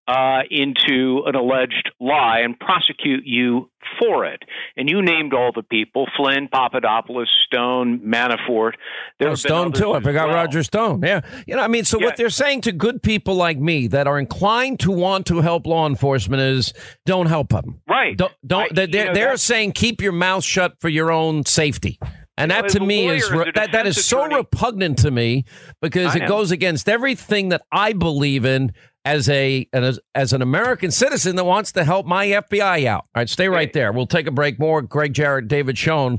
uh, into an alleged lie and prosecute you for it. And you named all the people Flynn, Papadopoulos, Stone, Manafort. There oh, Stone, too. I forgot well. Roger Stone. Yeah. You know, I mean, so yeah. what they're saying to good people like me that are inclined to want to help law enforcement is don't help them. Right. Don't, don't I, they're, know, they're saying keep your mouth shut for your own safety. And that to me is that that is so repugnant to me because it goes against everything that I believe in as a as, as an American citizen that wants to help my FBI out. All right, stay right there. We'll take a break. More Gregg Jarrett, David Schoen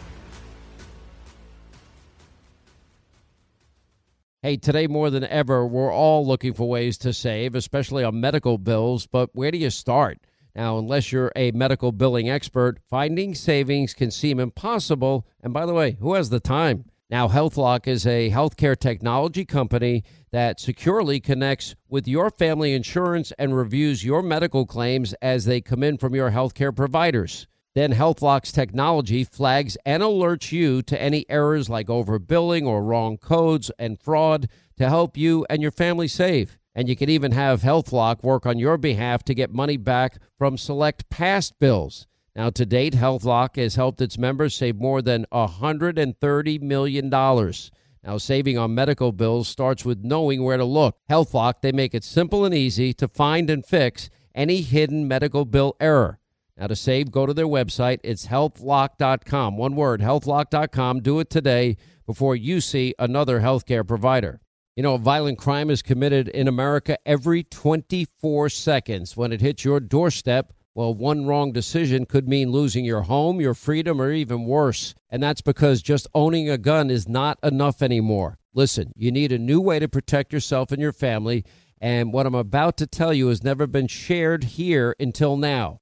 Hey, today more than ever, we're all looking for ways to save, especially on medical bills. But where do you start? Now, unless you're a medical billing expert, finding savings can seem impossible. And by the way, who has the time? Now, HealthLock is a healthcare technology company that securely connects with your family insurance and reviews your medical claims as they come in from your healthcare providers. Then HealthLock's technology flags and alerts you to any errors like overbilling or wrong codes and fraud to help you and your family save. And you can even have HealthLock work on your behalf to get money back from select past bills. Now, to date, HealthLock has helped its members save more than $130 million. Now, saving on medical bills starts with knowing where to look. HealthLock, they make it simple and easy to find and fix any hidden medical bill error. Now, to save, go to their website. It's healthlock.com. One word, healthlock.com. Do it today before you see another healthcare provider. You know, a violent crime is committed in America every 24 seconds. When it hits your doorstep, well, one wrong decision could mean losing your home, your freedom, or even worse. And that's because just owning a gun is not enough anymore. Listen, you need a new way to protect yourself and your family. And what I'm about to tell you has never been shared here until now.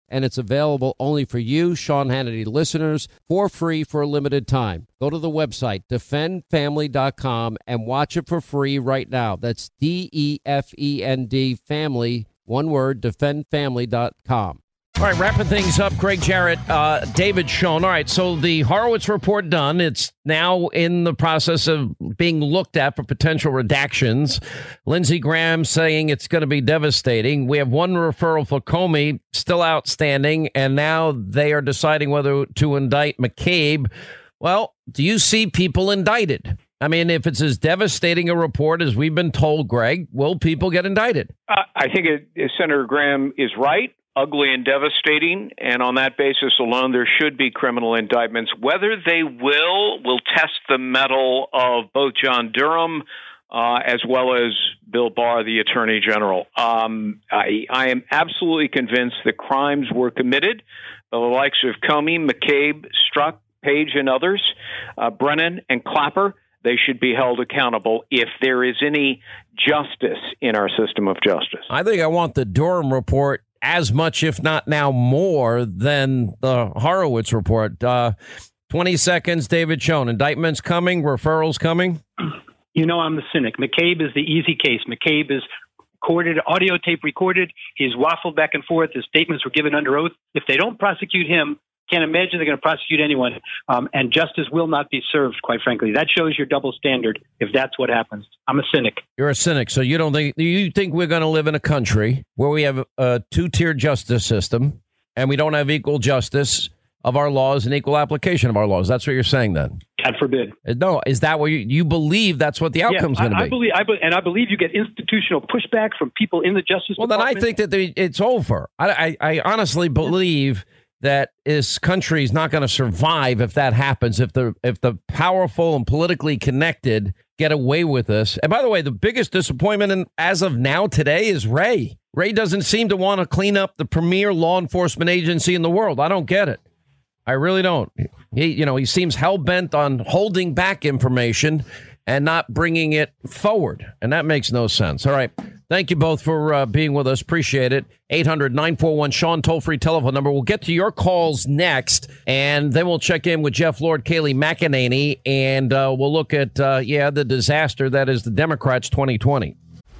and it's available only for you, Sean Hannity listeners, for free for a limited time. Go to the website, defendfamily.com, and watch it for free right now. That's D E F E N D family, one word, defendfamily.com. All right, wrapping things up, Gregg Jarrett, uh, David Schoen. All right, so the Horowitz report done. It's now in the process of being looked at for potential redactions. Lindsey Graham saying it's going to be devastating. We have one referral for Comey still outstanding, and now they are deciding whether to indict McCabe. Well, do you see people indicted? I mean, if it's as devastating a report as we've been told, Greg, will people get indicted? Uh, I think it, Senator Graham is right ugly and devastating. And on that basis alone, there should be criminal indictments. Whether they will, will test the mettle of both John Durham uh, as well as Bill Barr, the Attorney General. Um, I, I, am absolutely convinced that crimes were committed by the likes of Comey, McCabe, Strzok, Page, and others, uh, Brennan, and Clapper. They should be held accountable if there is any justice in our system of justice. I think I want the Durham report as much, if not now more, than the Horowitz report. Uh, 20 seconds, David Schoen. Indictments coming, referrals coming? You know, I'm the cynic. McCabe is the easy case. McCabe is recorded, audio tape recorded. He's waffled back and forth. His statements were given under oath. If they don't prosecute him, can't imagine they're going to prosecute anyone, um, and justice will not be served. Quite frankly, that shows your double standard. If that's what happens, I'm a cynic. You're a cynic, so you don't think you think we're going to live in a country where we have a two-tier justice system and we don't have equal justice of our laws and equal application of our laws. That's what you're saying, then. God forbid. No, is that what you, you believe? That's what the outcome's yeah, going to be. I believe, I be, and I believe you get institutional pushback from people in the justice. Well, then I think that they, it's over. I, I, I honestly believe that this country is not going to survive if that happens. If the if the powerful and politically connected get away with this. And by the way, the biggest disappointment in, as of now today is Wray Wray doesn't seem to want to clean up the premier law enforcement agency in the world. I don't get it. I really don't. He, you know, he seems hell bent on holding back information and not bringing it forward, and that makes no sense. All right. Thank you both for uh, being with us. Appreciate it. 800 941 Sean, toll free telephone number. We'll get to your calls next, and then we'll check in with Jeff Lord, Kayleigh McEnany, and uh, we'll look at, uh, yeah, the disaster that is the Democrats 2020.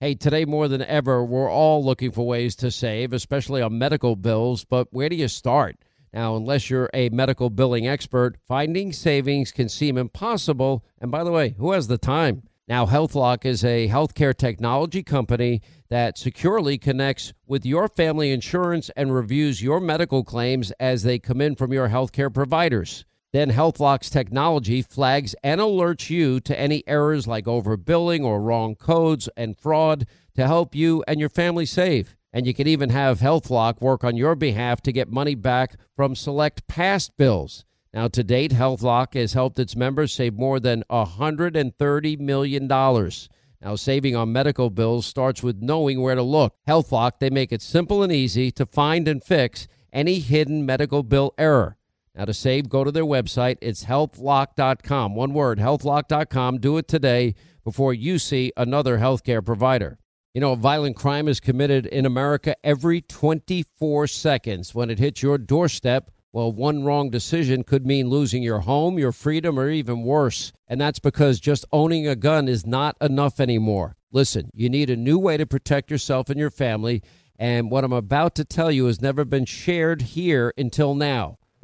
Hey, today more than ever, we're all looking for ways to save, especially on medical bills. But where do you start? Now, unless you're a medical billing expert, finding savings can seem impossible. And by the way, who has the time? Now, HealthLock is a healthcare technology company that securely connects with your family insurance and reviews your medical claims as they come in from your healthcare providers. Then HealthLock's technology flags and alerts you to any errors like overbilling or wrong codes and fraud to help you and your family save. And you can even have HealthLock work on your behalf to get money back from select past bills. Now, to date, HealthLock has helped its members save more than $130 million. Now, saving on medical bills starts with knowing where to look. HealthLock, they make it simple and easy to find and fix any hidden medical bill error. Now, to save, go to their website. It's healthlock.com. One word, healthlock.com. Do it today before you see another healthcare provider. You know, a violent crime is committed in America every 24 seconds. When it hits your doorstep, well, one wrong decision could mean losing your home, your freedom, or even worse. And that's because just owning a gun is not enough anymore. Listen, you need a new way to protect yourself and your family. And what I'm about to tell you has never been shared here until now.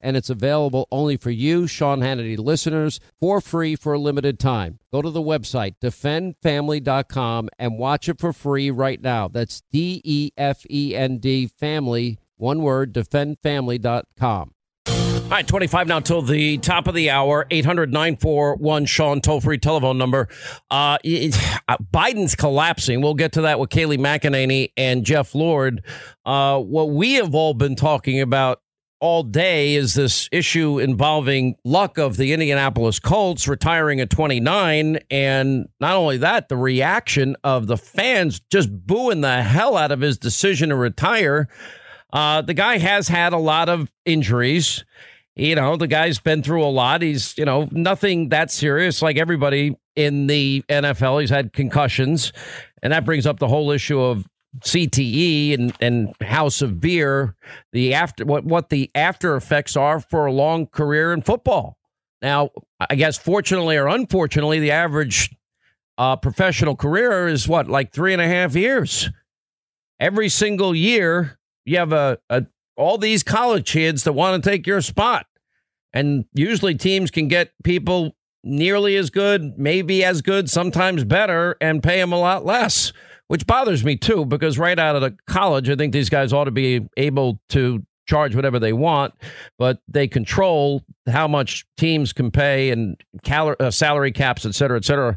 and it's available only for you, Sean Hannity listeners, for free for a limited time. Go to the website, defendfamily.com, and watch it for free right now. That's D E F E N D family, one word, defendfamily.com. All right, 25 now till the top of the hour. 800 941 Sean, toll free telephone number. Uh, it, uh, Biden's collapsing. We'll get to that with Kayleigh McEnany and Jeff Lord. Uh, what we have all been talking about all day is this issue involving Luck of the Indianapolis Colts retiring at 29. And not only that, the reaction of the fans just booing the hell out of his decision to retire. Uh, the guy has had a lot of injuries. You know, the guy's been through a lot. He's, you know, nothing that serious like everybody in the NFL. He's had concussions. And that brings up the whole issue of CTE and, and how severe the after what, what the after effects are for a long career in football. Now, I guess fortunately or unfortunately, the average uh, professional career is what, like three and a half years. Every single year, you have a, a all these college kids that want to take your spot. And usually teams can get people nearly as good, maybe as good, sometimes better, and pay them a lot less, which bothers me too, because right out of the college, I think these guys ought to be able to charge whatever they want, but they control how much teams can pay and cal- uh, salary caps, et cetera, et cetera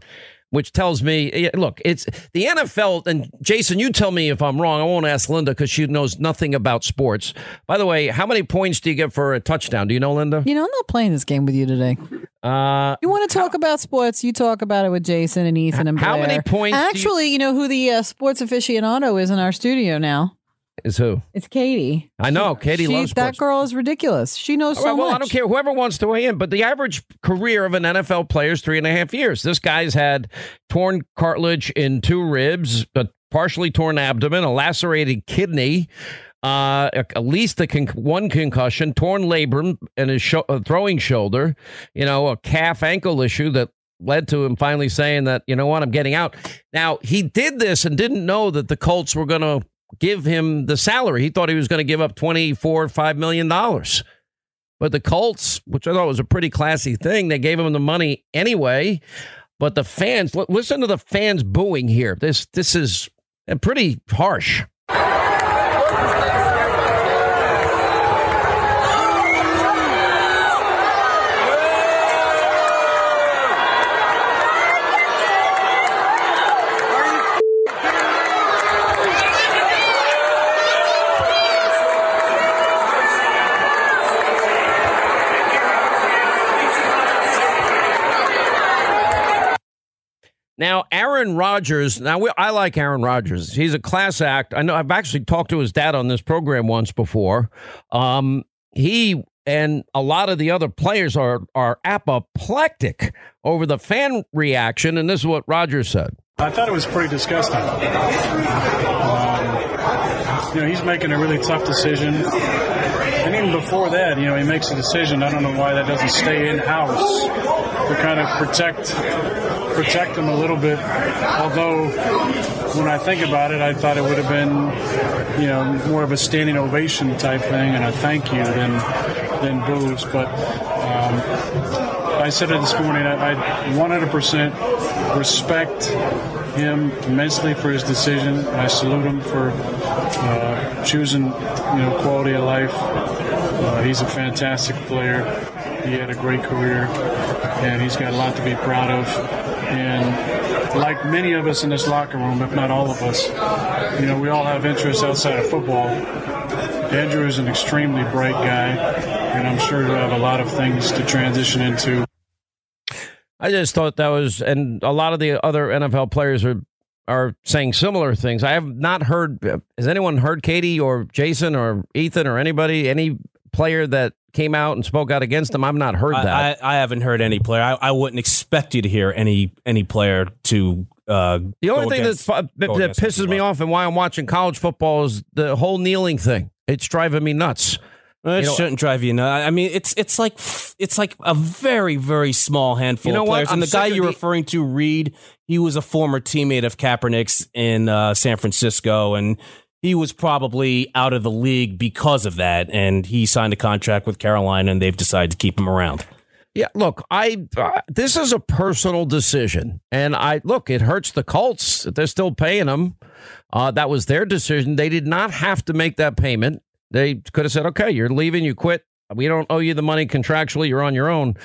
which tells me, look, it's the NFL. And Jason, you tell me if I'm wrong. I won't ask Linda because she knows nothing about sports. By the way, how many points do you get for a touchdown? Do you know, Linda? You know, I'm not playing this game with you today. Uh, you want to talk how, about sports? You talk about it with Jason and Ethan and Blair. How many points? Actually, you, you, know who the uh, sports aficionado is in our studio now? Is who? It's Katie. I know. Katie she, loves sports. That girl is ridiculous. She knows so well, much. Well, I don't care. Whoever wants to weigh in, but the average career of an NFL player is three and a half years. This guy's had torn cartilage in two ribs, a partially torn abdomen, a lacerated kidney, uh, at least a con- one concussion, torn labrum, and his sh- uh, throwing shoulder. You know, a calf ankle issue that led to him finally saying that, you know what, I'm getting out. Now, he did this and didn't know that the Colts were going to give him the salary. He thought he was going to give up 24, $5 million. But the Colts, which I thought was a pretty classy thing, they gave him the money anyway. But the fans, listen to the fans booing here. This this is uh, pretty harsh. Now, Aaron Rodgers. Now, we, I like Aaron Rodgers. He's a class act. I know. I've actually talked to his dad on this program once before. Um, he and a lot of the other players are are apoplectic over the fan reaction, and this is what Rodgers said. I thought it was pretty disgusting. Um, you know, he's making a really tough decision. And even before that, you know, he makes a decision. I don't know why that doesn't stay in house to kind of protect protect him a little bit. Although, when I think about it, I thought it would have been, you know, more of a standing ovation type thing and a thank you than than boos. But um, I said it this morning. I, I 100% respect him immensely for his decision. I salute him for uh, choosing, you know, quality of life. Uh, he's a fantastic player. He had a great career, and he's got a lot to be proud of. And like many of us in this locker room, if not all of us, you know, we all have interests outside of football. Andrew is an extremely bright guy, and I'm sure he'll have a lot of things to transition into. I just thought that was, and a lot of the other NFL players are are saying similar things. I have not heard. Has anyone heard Katie or Jason or Ethan or anybody, any player that came out and spoke out against him? I've not heard that. I, I, I haven't heard any player. I, I, wouldn't expect you to hear any any player to. Uh, the only thing against, that, that pisses me off and why I'm watching college football is the whole kneeling thing. It's driving me nuts. Well, it you know, shouldn't drive you nuts. I mean, it's it's like it's like a very very small handful you know of players. What? And the guy you're the- referring to, Reed, he was a former teammate of Kaepernick's in uh, San Francisco, and he was probably out of the league because of that. And he signed a contract with Carolina, and they've decided to keep him around. Yeah, look, I uh, this is a personal decision, and I look. It hurts the Colts. That they're still paying them. Uh, that was their decision. They did not have to make that payment. They could have said, okay, you're leaving, you quit. We don't owe you the money contractually, you're on your own.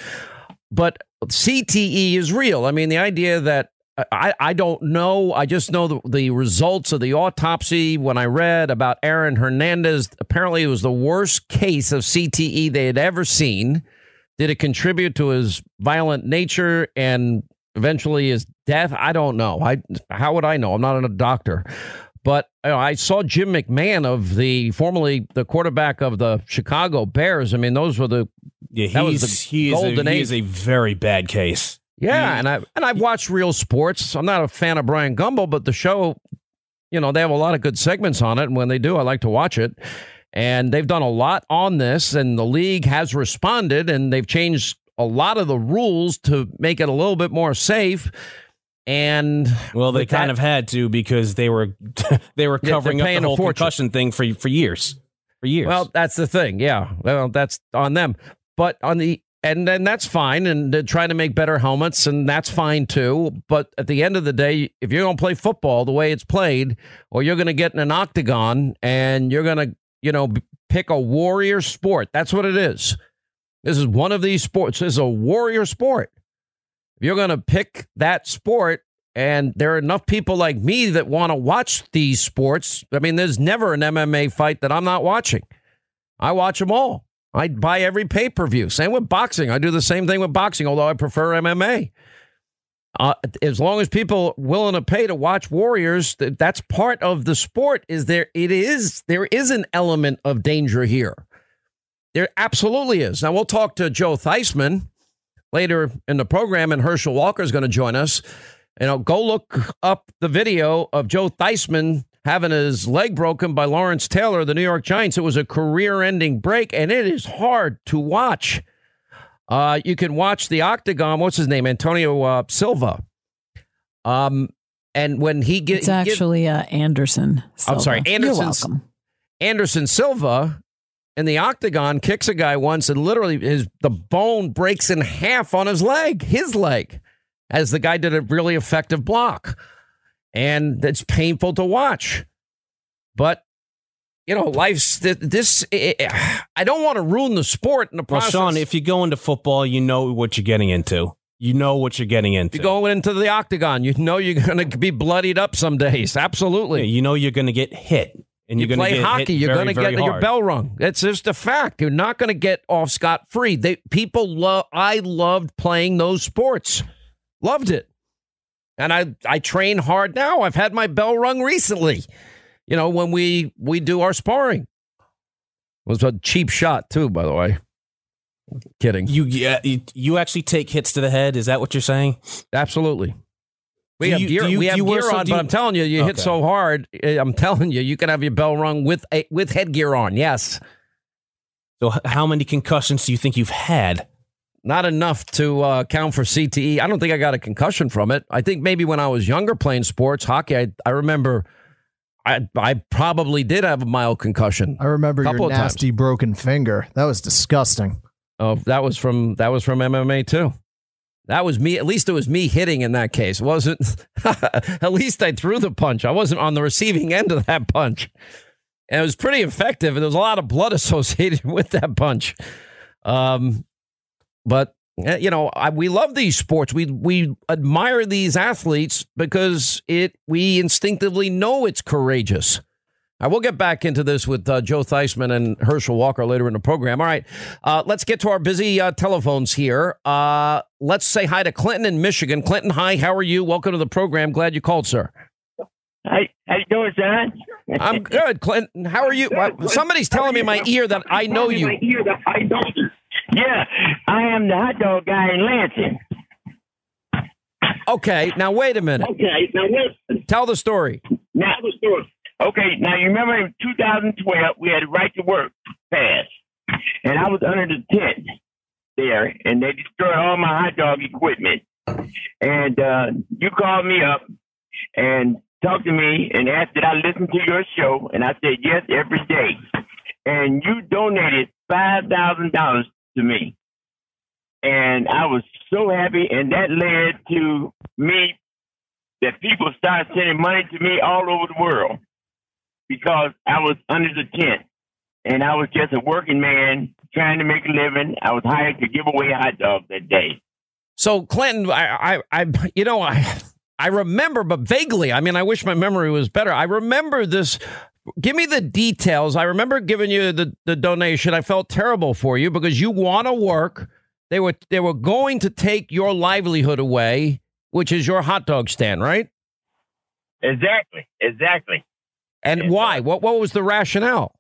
But CTE is real. I mean, the idea that I, I don't know. I just know the, the results of the autopsy when I read about Aaron Hernandez. Apparently, it was the worst case of CTE they had ever seen. Did it contribute to his violent nature and eventually his death? I don't know. I how would I know? I'm not a doctor. But you know, I saw Jim McMahon of the formerly the quarterback of the Chicago Bears. I mean, those were the yeah. He's he is a, he is a very bad case. Yeah, he, and I and I've watched real sports. I'm not a fan of Bryant Gumbel, but the show, you know, they have a lot of good segments on it, and when they do, I like to watch it. And they've done a lot on this, and the league has responded, and they've changed a lot of the rules to make it a little bit more safe. And well, they kind that, of had to because they were they were covering up the whole concussion thing for for years. For years. Well, that's the thing. Yeah. Well, that's on them. But on the and then that's fine and trying to make better helmets and that's fine too. But at the end of the day if you're going to play football the way it's played or you're going to get in an octagon and you're going to you know pick a warrior sport that's what it is. This is one of these sports this is a warrior sport. If you're going to pick that sport and there are enough people like me that want to watch these sports i mean there's never an mma fight that i'm not watching. I watch them all I buy every pay per view. Same with boxing. I do the same thing with boxing, although I prefer MMA. Uh, as long as people willing to pay to watch Warriors, that's part of the sport. Is there? It is. There is an element of danger here. There absolutely is. Now we'll talk to Joe Theismann later in the program, and Herschel Walker is going to join us. You know, go look up the video of Joe Theismann having his leg broken by Lawrence Taylor, the New York Giants. It was a career ending break, and it is hard to watch. Uh, you can watch the Octagon. What's his name? Antonio uh, Silva. Um, and when he gets, it's actually get, uh, Anderson. Silva. I'm sorry, Anderson. You're welcome. Anderson Silva in the Octagon kicks a guy once, and literally his the bone breaks in half on his leg, his leg, as the guy did a really effective block and it's painful to watch. But you know, life's this. I don't want to ruin the sport in the process. Well, Sean, if you go into football, you know what you're getting into. You know what you're getting into. You go into the octagon, you know you're going to be bloodied up some days. Absolutely. Yeah, you know you're going to get hit. And you you're play hockey, you're going to get hard. your bell rung. It's just a fact. You're not going to get off scot free. They people love. I loved playing those sports. Loved it and I I train hard now. I've had my bell rung recently. You know, when we we do our sparring. It was a cheap shot too, by the way. Kidding. You yeah, you actually take hits to the head. Is that what you're saying? Absolutely. We have you, gear, you, we have gear on, but I'm telling you, you okay. hit so hard. Eh, I'm telling you, you can have your bell rung with a, with headgear on. Yes. So, how many concussions do you think you've had? Not enough to uh, count for CTE. I don't think I got a concussion from it. I think maybe when I was younger playing sports, hockey, I, I remember I I probably did have a mild concussion. I remember your nasty times. broken finger. That was disgusting. Oh, that was from that was from MMA too. That was me. At least it was me hitting in that case. It wasn't at least I threw the punch. I wasn't on the receiving end of that punch. And it was pretty effective. And there was a lot of blood associated with that punch. Um, but eh, you know, I, we love these sports. We we admire these athletes because it we instinctively know it's courageous. I will get back into this with uh, Joe Theismann and Herschel Walker later in the program. All right, uh, let's get to our busy uh, telephones here. Uh, let's say hi to Clinton in Michigan. Clinton, hi. How are you? Welcome to the program. Glad you called, sir. Hi, how you doing, John? I'm good, Clinton. How are you? Somebody's telling me in my ear that I know you. I know you. Yeah, I am the hot dog guy in Lansing. Okay, now wait a minute. Okay, now wait. Tell the story. Now the story. Okay, now you remember in 2012 we had a right to work pass, and I was under the tent there, and they destroyed all my hot dog equipment. And uh, you called me up and talked to me and asked that I listen to your show, and I said yes every day. And you donated five thousand dollars to me. And I was so happy, and that led to me that people started sending money to me all over the world because I was under the tent and I was just a working man trying to make a living. I was hired to give away hot dogs that day. So Clinton, I, I, I you know, I, I remember, but vaguely. I mean, I wish my memory was better. I remember this give me the details. I remember giving you the, the donation. I felt terrible for you because you want to work. They were they were going to take your livelihood away, which is your hot dog stand, right? Exactly. Exactly. And exactly. why? What what was the rationale?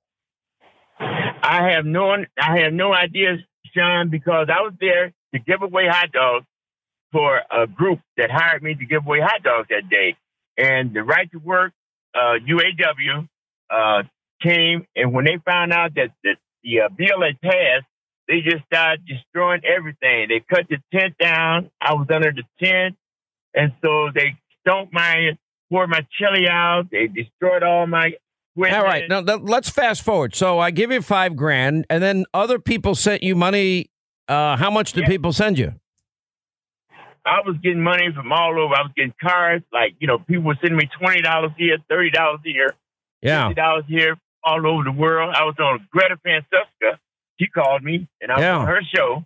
I have no I have no idea, Sean, because I was there to give away hot dogs for a group that hired me to give away hot dogs that day. And the right to work uh, UAW uh, came, and when they found out that, that the uh, bill had passed, they just started destroying everything. They cut the tent down. I was under the tent. and so they don't mind pour my chili out. They destroyed all my. All right, now let's fast forward. So I give you five grand, and then other people sent you money. Uh, how much did yeah. people send you? I was getting money from all over. I was getting cards, like you know, people were sending me twenty dollars here, thirty dollars here, yeah, fifty dollars here, all over the world. I was on Greta Van. She called me, and I was yeah. on her show,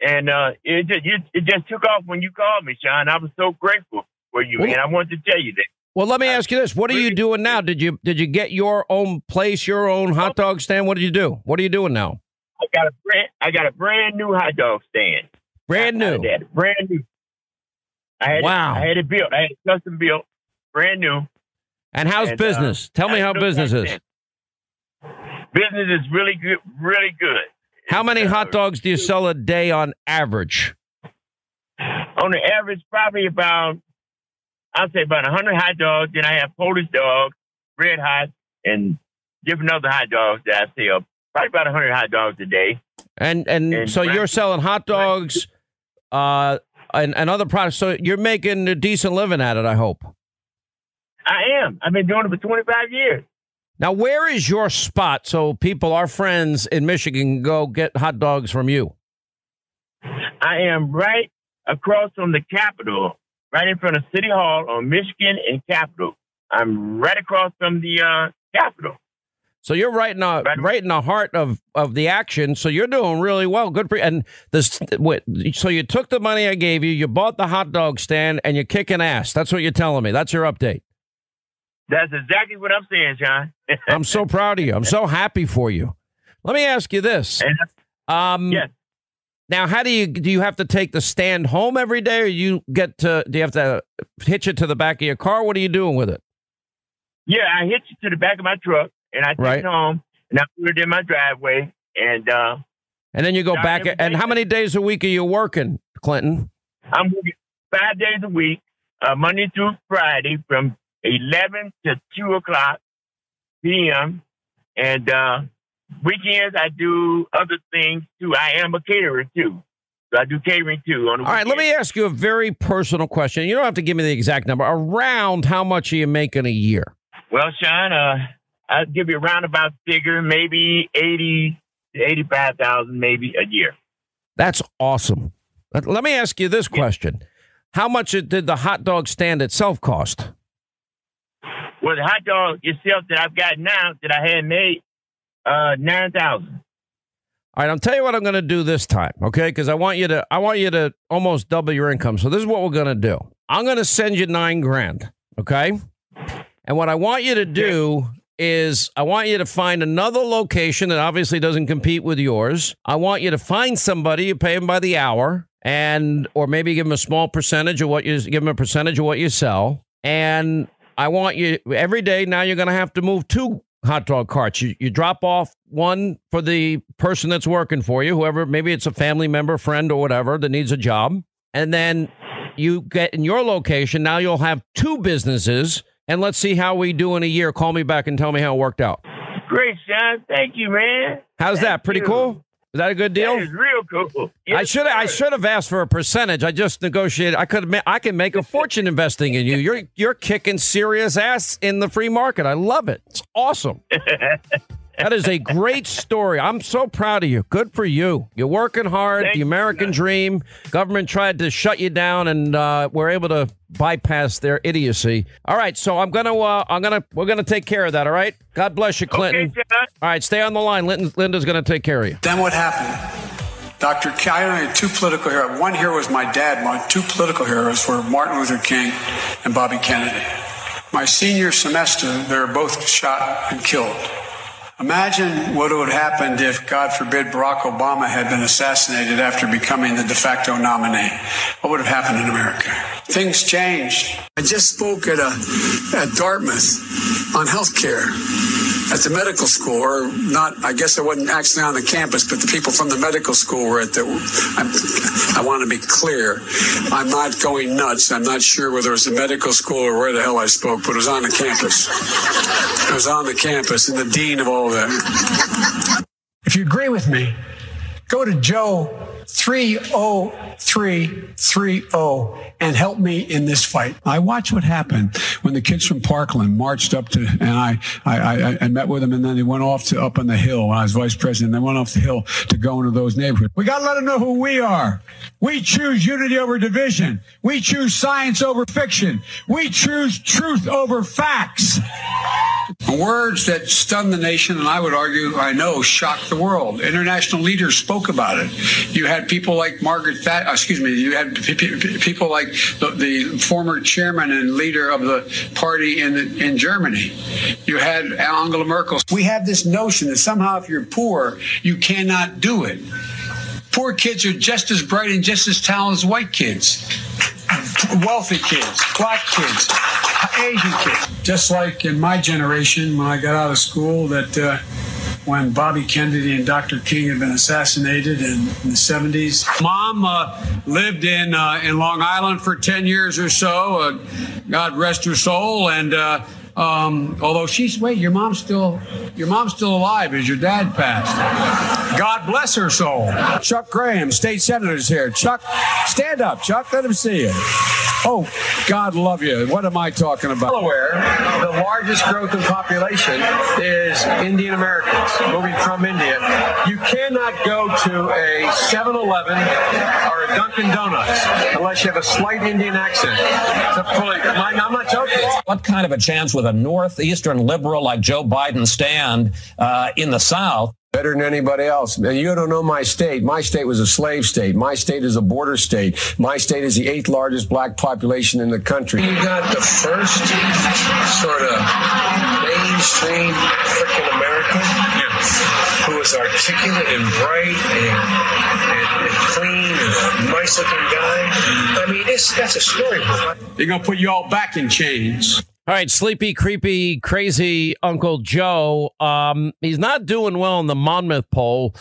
and uh, it just it just took off when you called me, Sean. I was so grateful for you, well, and I wanted to tell you that. Well, let me ask you this: What are you doing now? Did you did you get your own place, your own hot dog stand? What did you do? What are you doing now? I got a brand I got a brand new hot dog stand. Brand new. brand new. I had wow. It, I had it built. I had it custom built, brand new. And how's and, business? Uh, Tell me how business is. Business is really good. Really good. How many uh, hot dogs do you sell a day on average? On the average, probably about I'd say about 100 hot dogs. Then I have Polish dogs, red hot, and different other hot dogs that I sell. Probably about 100 hot dogs a day. And and, and so you're selling hot dogs, uh, and, and other products. So you're making a decent living at it. I hope. I am. I've been doing it for 25 years. Now, where is your spot so people, our friends in Michigan, can go get hot dogs from you? I am right across from the Capitol right in front of City Hall on Michigan and Capitol. I'm right across from the uh, Capitol. So you're right in the right, right in the heart of, of the action. So you're doing really well. Good for you. And this, so you took the money I gave you, you bought the hot dog stand, and you're kicking ass. That's what you're telling me. That's your update. That's exactly what I'm saying, John. I'm so proud of you. I'm so happy for you. Let me ask you this. Um, yes. Now, how do you do? You have to take the stand home every day, or you get to? Do you have to hitch it to the back of your car? What are you doing with it? Yeah, I hitch it to the back of my truck, and I take right. it home, and I put it in my driveway, and uh, and then you go back. And how many days a week are you working, Clinton? I'm working five days a week, uh, Monday through Friday, from eleven to two o'clock p.m. And uh, weekends I do other things too. I am a caterer too. So I do catering too. On All right, let me ask you a very personal question. You don't have to give me the exact number. Around how much are you making a year? Well, Sean, uh, I'll give you a roundabout figure, maybe eighty to eighty-five thousand, maybe a year. That's awesome. Let me ask you this question: How much did the hot dog stand itself cost? Well, the hot dog itself that I've got now that I had made uh, nine thousand. All right, I'll tell you what I'm going to do this time, okay? Because I want you to, I want you to almost double your income. So this is what we're going to do. I'm going to send you nine grand, okay? And what I want you to do is, I want you to find another location that obviously doesn't compete with yours. I want you to find somebody you pay them by the hour, and or maybe give them a small percentage of what you give them a percentage of what you sell, and I want you every day. Now you're going to have to move two hot dog carts. You, you drop off one for the person that's working for you, whoever, maybe it's a family member, friend, or whatever that needs a job. And then you get in your location. Now you'll have two businesses. And let's see how we do in a year. Call me back and tell me how it worked out. Great, Sean. Thank you, man. How's Thank that? Pretty you. cool? Is that a good deal? That is real cool. Yes, I should I should have asked for a percentage. I just negotiated. I could I can make a fortune investing in you. You're you're kicking serious ass in the free market. I love it. It's awesome. that is a great story. I'm so proud of you. Good for you. You're working hard. Thank the American you. dream. Government tried to shut you down, and uh, we're able to bypass their idiocy. All right, so I'm gonna uh, I'm gonna we're gonna take care of that. All right. God bless you, Clinton. Okay, all right, stay on the line. Linda's gonna take care of you. Then what happened? Dr. King, I only had two political heroes. One hero was my dad. My two political heroes were Martin Luther King and Bobby Kennedy. My senior semester, they were both shot and killed. Imagine what would have happened if, God forbid, Barack Obama had been assassinated after becoming the de facto nominee. What would have happened in America? Things changed. I just spoke at, a, at Dartmouth on health care at the medical school, or not, I guess I wasn't actually on the campus, but the people from the medical school were at the. I, I want to be clear. I'm not going nuts. I'm not sure whether it was a medical school or where the hell I spoke, but it was on the campus. It was on the campus, and the dean of all If you agree with me, go to Joe 30330 and help me in this fight. I watched what happened when the kids from Parkland marched up to, and I, I, I, I met with them, and then they went off to up on the hill I was vice president. And they went off the hill to go into those neighborhoods. We got to let them know who we are. We choose unity over division. We choose science over fiction. We choose truth over facts. Words that stunned the nation, and I would argue, I know, shocked the world. International leaders spoke about it. You had people like Margaret Thatcher, excuse me, you had people like the, the, former chairman and leader of the party in, in Germany. You had Angela Merkel. We have this notion that somehow if you're poor, you cannot do it. Poor kids are just as bright and just as talented as white kids, wealthy kids, black kids, Asian kids. Just like in my generation, when I got out of school, that uh, when Bobby Kennedy and Dr. King had been assassinated in, in the 70s. Mom uh, lived in uh, in Long Island for 10 years or so. Uh, God rest her soul. And uh, um, although she's wait, your mom's still your mom's still alive as your dad passed. God bless her soul. Chuck Graham, state senator's here. Chuck, stand up. Chuck, let him see you. Oh, God love you. What am I talking about? Delaware, the largest growth in population is Indian Americans moving from India. You cannot go to a 7-Eleven or a Dunkin' Donuts unless you have a slight Indian accent. I'm not joking. What kind of a chance would a northeastern liberal like Joe Biden stand uh, in the South? Better than anybody else. And you don't know my state. My state was a slave state. My state is a border state. My state is the eighth largest black population in the country. You got the first sort of mainstream African American who is articulate and bright and, and, and clean and a nice looking guy. I mean, it's, that's a storybook. They're going to put you all back in chains. All right, sleepy, creepy, crazy Uncle Joe. Um, he's not doing well in the Monmouth poll.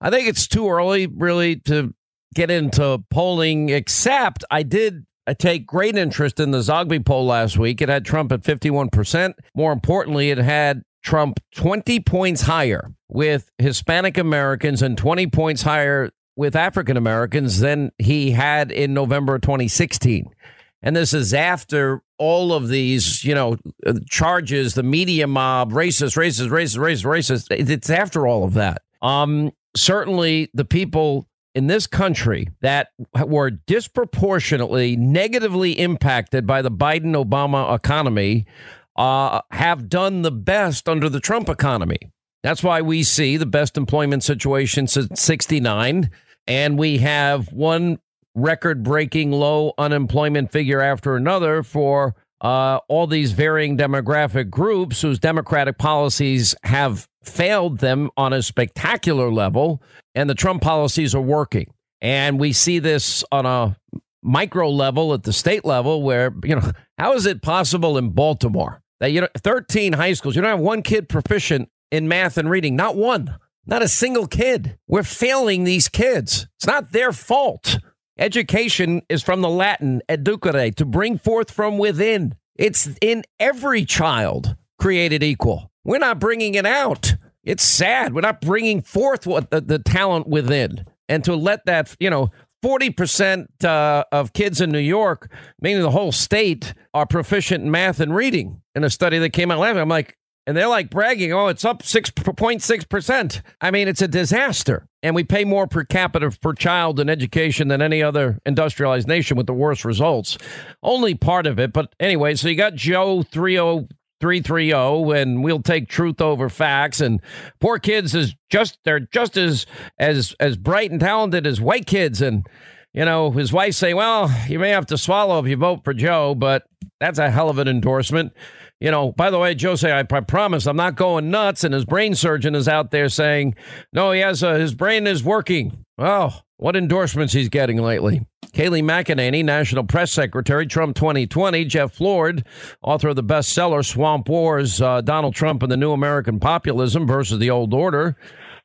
I think it's too early, really, to get into polling. Except I did take great interest in the Zogby poll last week. It had Trump at fifty-one percent. More importantly, it had Trump twenty points higher with Hispanic Americans and twenty points higher with African Americans than he had in November 2016. And this is after all of these, you know, charges, the media mob, racist, racist, racist, racist, racist. It's after all of that. Um, certainly the people in this country that were disproportionately negatively impacted by the Biden Obama economy uh, have done the best under the Trump economy. That's why we see the best employment situation since 69. And we have one record breaking low unemployment figure after another for uh, all these varying demographic groups whose democratic policies have failed them on a spectacular level, and the Trump policies are working. And we see this on a micro level at the state level where, you know, how is it possible in Baltimore that, you know, 13 high schools, you don't have one kid proficient in math and reading? Not one, not a single kid. We're failing these kids. It's not their fault. Education is from the Latin educere, to bring forth from within. It's in every child created equal. We're not bringing it out. It's sad. We're not bringing forth what the, the talent within. And to let that, you know, 40% uh, of kids in New York, meaning the whole state, are proficient in math and reading in a study that came out last I'm like, and they're like bragging, oh, it's up 6.6%. I mean, it's a disaster. And we pay more per capita per child in education than any other industrialized nation with the worst results. Only part of it. But anyway, so you got Joe 30330 and we'll take truth over facts and poor kids is just they're just as as as bright and talented as white kids and you know his wife say well you may have to swallow if you vote for joe but that's a hell of an endorsement you know, by the way, Jose, I, I promise I'm not going nuts. And his brain surgeon is out there saying, no, he has a, his brain is working. Oh, what endorsements he's getting lately. Kayleigh McEnany, National Press Secretary, Trump 2020. Jeff Lord, author of the bestseller Swamp Wars, uh, Donald Trump and the New American Populism versus the Old Order.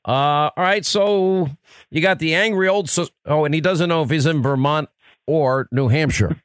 Uh, all right, so you got the angry old. So- oh, and he doesn't know if he's in Vermont or New Hampshire.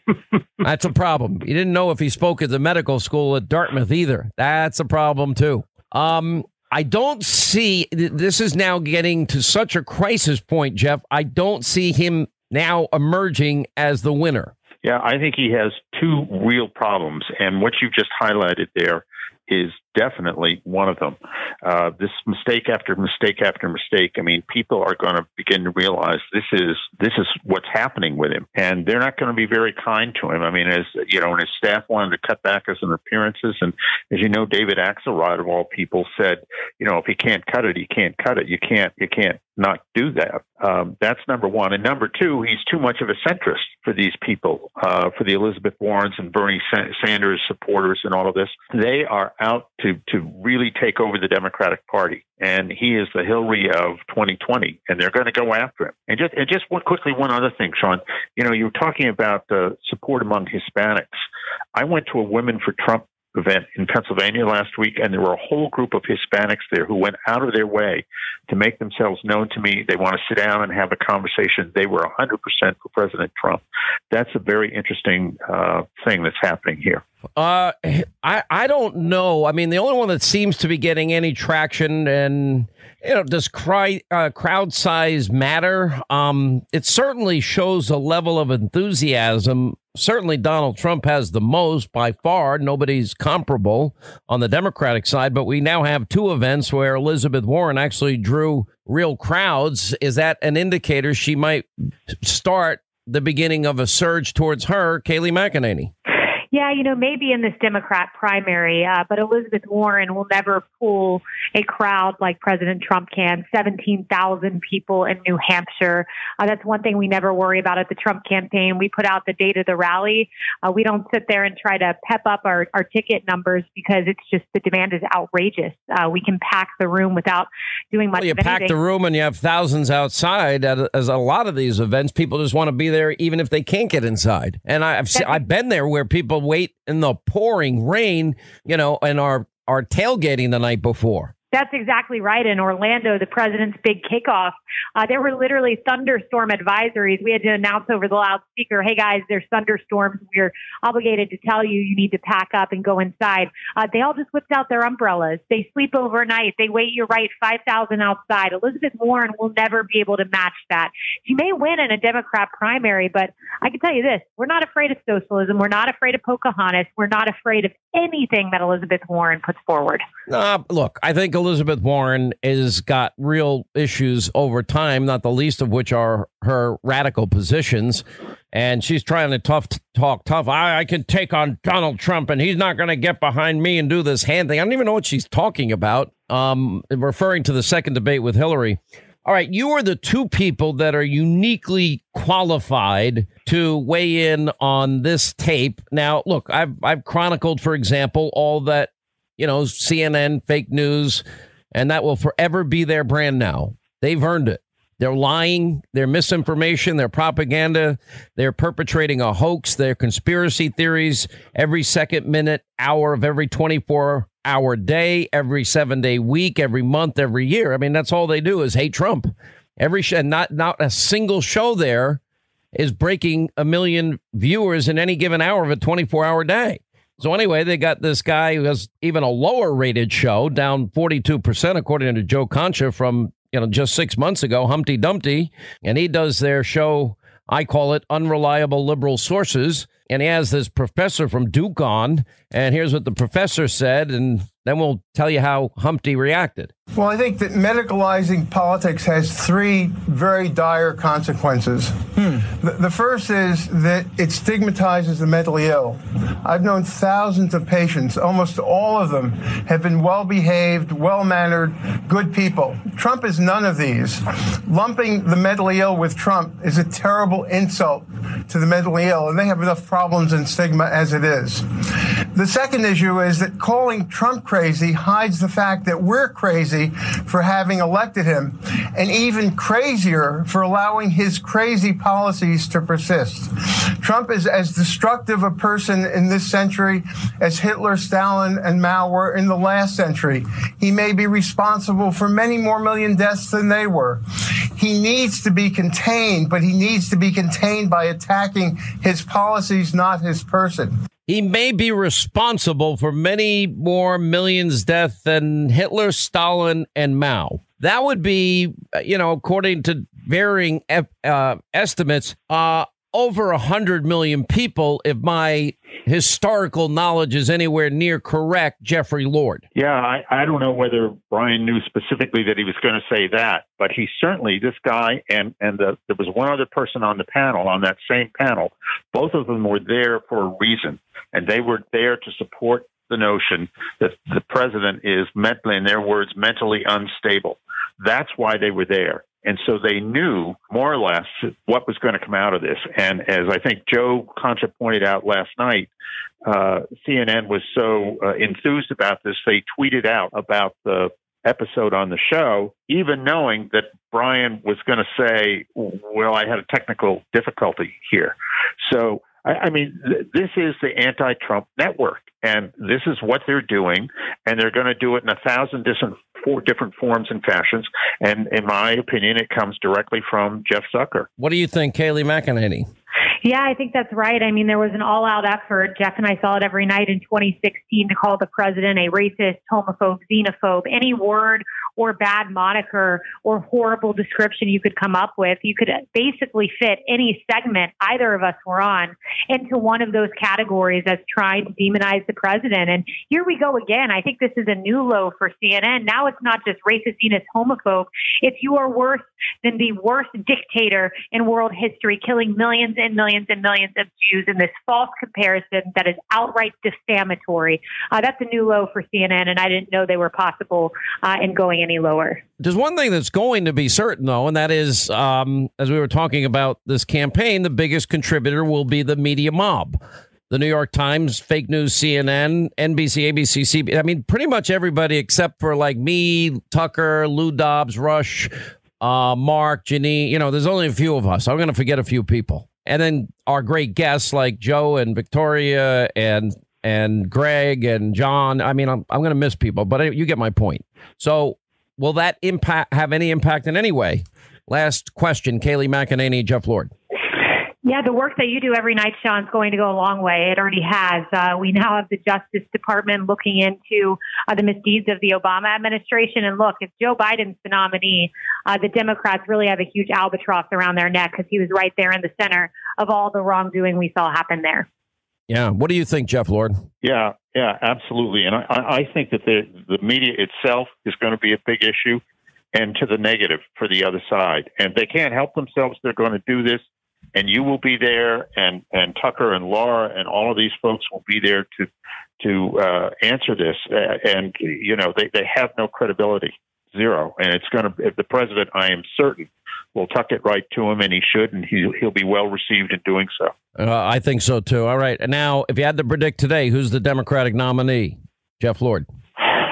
That's a problem. He didn't know if he spoke at the medical school at Dartmouth either. That's a problem too. Um, I don't see this is now getting to such a crisis point, Jeff. I don't see him now emerging as the winner. Yeah, I think he has two real problems. And what you've just highlighted there is definitely one of them. Uh, this mistake after mistake after mistake. I mean, people are going to begin to realize this is this is what's happening with him, and they're not going to be very kind to him. I mean, as you know, and his staff wanted to cut back on appearances, and as you know, David Axelrod of all people said, you know, if he can't cut it, he can't cut it. You can't you can't not do that. Um, that's number one, and number two, he's too much of a centrist for these people, uh, for the Elizabeth Warrens and Bernie Sanders supporters, and all of this. They are out to to really take over the Democratic Party, and he is the Hillary of 2020, and they're going to go after him. And just and just one, quickly, one other thing, Sean. You know, you were talking about the support among Hispanics. I went to a Women for Trump event in Pennsylvania last week, and there were a whole group of Hispanics there who went out of their way to make themselves known to me. They want to sit down and have a conversation. They were 100% for President Trump. That's a very interesting uh, thing that's happening here. Uh, I I don't know. I mean, the only one that seems to be getting any traction and you know, does cry, uh, crowd size matter? Um, it certainly shows a level of enthusiasm. Certainly, Donald Trump has the most by far. Nobody's comparable on the Democratic side, but we now have two events where Elizabeth Warren actually drew real crowds. Is that an indicator she might start the beginning of a surge towards her, Kayleigh McEnany? Yeah, you know, maybe in this Democrat primary, uh, but Elizabeth Warren will never pull a crowd like President Trump can 17,000 people in New Hampshire. Uh, that's one thing we never worry about at the Trump campaign. We put out the date of the rally. Uh, we don't sit there and try to pep up our, our ticket numbers because it's just the demand is outrageous. Uh, we can pack the room without doing much. Well, you pack the room and you have thousands outside. As a lot of these events, people just want to be there even if they can't get inside. And I've, I've been there where people wait in the pouring rain, you know, and are are tailgating the night before. That's exactly right. In Orlando, the president's big kickoff, uh, there were literally thunderstorm advisories. We had to announce over the loudspeaker, "Hey guys, there's thunderstorms. We're obligated to tell you you need to pack up and go inside." Uh, they all just whipped out their umbrellas. They sleep overnight. They wait You're right five thousand outside. Elizabeth Warren will never be able to match that. She may win in a Democrat primary, but I can tell you this: we're not afraid of socialism. We're not afraid of Pocahontas. We're not afraid of anything that Elizabeth Warren puts forward. Uh, look, I think Elizabeth Warren has got real issues over time, not the least of which are her radical positions. And she's trying to tough talk tough. I, I can take on Donald Trump, and he's not going to get behind me and do this hand thing. I don't even know what she's talking about. Um, referring to the second debate with Hillary. All right, you are the two people that are uniquely qualified to weigh in on this tape. Now, look, I've I've chronicled, for example, all that you know, CNN fake news, and that will forever be their brand now. They've earned it. They're lying, they're misinformation, they're propaganda, they're perpetrating a hoax, they're conspiracy theories every second, minute, hour of every 24 hour day, every seven day week, every month, every year. I mean, that's all they do is hate Trump. Every show, not not a single show there is breaking a million viewers in any given hour of a 24 hour day. So anyway, they got this guy who has even a lower rated show, down 42%, according to Joe Concha from, you know, just six months ago, Humpty Dumpty. And he does their show, I call it Unreliable Liberal Sources. And he has this professor from Duke on. And here's what the professor said. And then we'll tell you how Humpty reacted. Well, I think that medicalizing politics has three very dire consequences. Hmm. The, the, first is that it stigmatizes the mentally ill. I've known thousands of patients, almost all of them have been well behaved, well mannered, good people. Trump is none of these. Lumping the mentally ill with Trump is a terrible insult to the mentally ill, and they have enough problems and stigma as it is. The second issue is that calling Trump crazy hides the fact that we're crazy for having elected him, and even crazier for allowing his crazy policies to persist. Trump is as destructive a person in this century as Hitler, Stalin, and Mao were in the last century. He may be responsible for many more million deaths than they were. He needs to be contained, but he needs to be contained by attacking his policies, not his person. he may be responsible for many more millions death than Hitler, Stalin, and Mao. That would be, you know, according to varying uh, estimates, uh, over a 100 million people if my historical knowledge is anywhere near correct, Jeffrey Lord. Yeah, I, I don't know whether Brian knew specifically that he was going to say that, but he certainly, this guy and, and the, there was one other person on the panel, on that same panel, both of them were there for a reason, and they were there to support the notion that the president is mentally, in their words, mentally unstable. That's why they were there. And so they knew more or less what was going to come out of this. And as I think Joe Concha pointed out last night, uh, CNN was so uh, enthused about this, they tweeted out about the episode on the show, even knowing that Brian was going to say, well, I had a technical difficulty here. So, I, I mean, th- this is the anti Trump network. And this is what they're doing, and they're going to do it in a thousand different four different forms and fashions. And in my opinion, it comes directly from Jeff Zucker. What do you think, Kayleigh McEnany? Yeah, I think that's right. I mean, there was an all out effort. Jeff and I saw it every night in 2016 to call the president a racist, homophobe, xenophobe, any word or bad moniker or horrible description you could come up with. You could basically fit any segment either of us were on into one of those categories as trying to demonize the president. And here we go again. I think this is a new low for CNN. Now it's not just racist, xenophobe, homophobe. It's you are worse than the worst dictator in world history, killing millions and millions and millions of Jews in this false comparison that is outright defamatory. Uh, that's a new low for CNN, and I didn't know they were possible uh, in going any lower. There's one thing that's going to be certain, though, and that is, um, as we were talking about this campaign, the biggest contributor will be the media mob. The New York Times, fake news, CNN, NBC, ABC, CBS. I mean, pretty much everybody except for like me, Tucker, Lou Dobbs, Rush, uh, Mark, Jeanine. You know, there's only a few of us. I'm going to forget a few people. And then our great guests like Joe and Victoria and and Greg and John. I mean, I'm, I'm going to miss people, but you get my point. So will that impact have any impact in any way? Last question, Kayleigh McEnany, Jeff Lord. Yeah, the work that you do every night, Sean, is going to go a long way. It already has. Uh, we now have the Justice Department looking into uh, the misdeeds of the Obama administration. And look, if Joe Biden's the nominee, uh, the Democrats really have a huge albatross around their neck because he was right there in the center of all the wrongdoing we saw happen there. Yeah. What do you think, Jeff Lord? Yeah, yeah, absolutely. And I, I think that the, the media itself is going to be a big issue and to the negative for the other side. And they can't help themselves. They're going to do this and you will be there, and and Tucker and Laura and all of these folks will be there to to uh, answer this. Uh, and you know they they have no credibility, zero. And it's going to if the president, I am certain, will tuck it right to him, and he should, and he he'll be well received in doing so. Uh, I think so too. All right, now if you had to predict today, who's the Democratic nominee? Jeff Lord.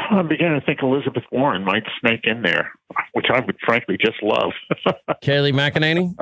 I'm beginning to think Elizabeth Warren might snake in there, which I would frankly just love. Kayleigh McEnany.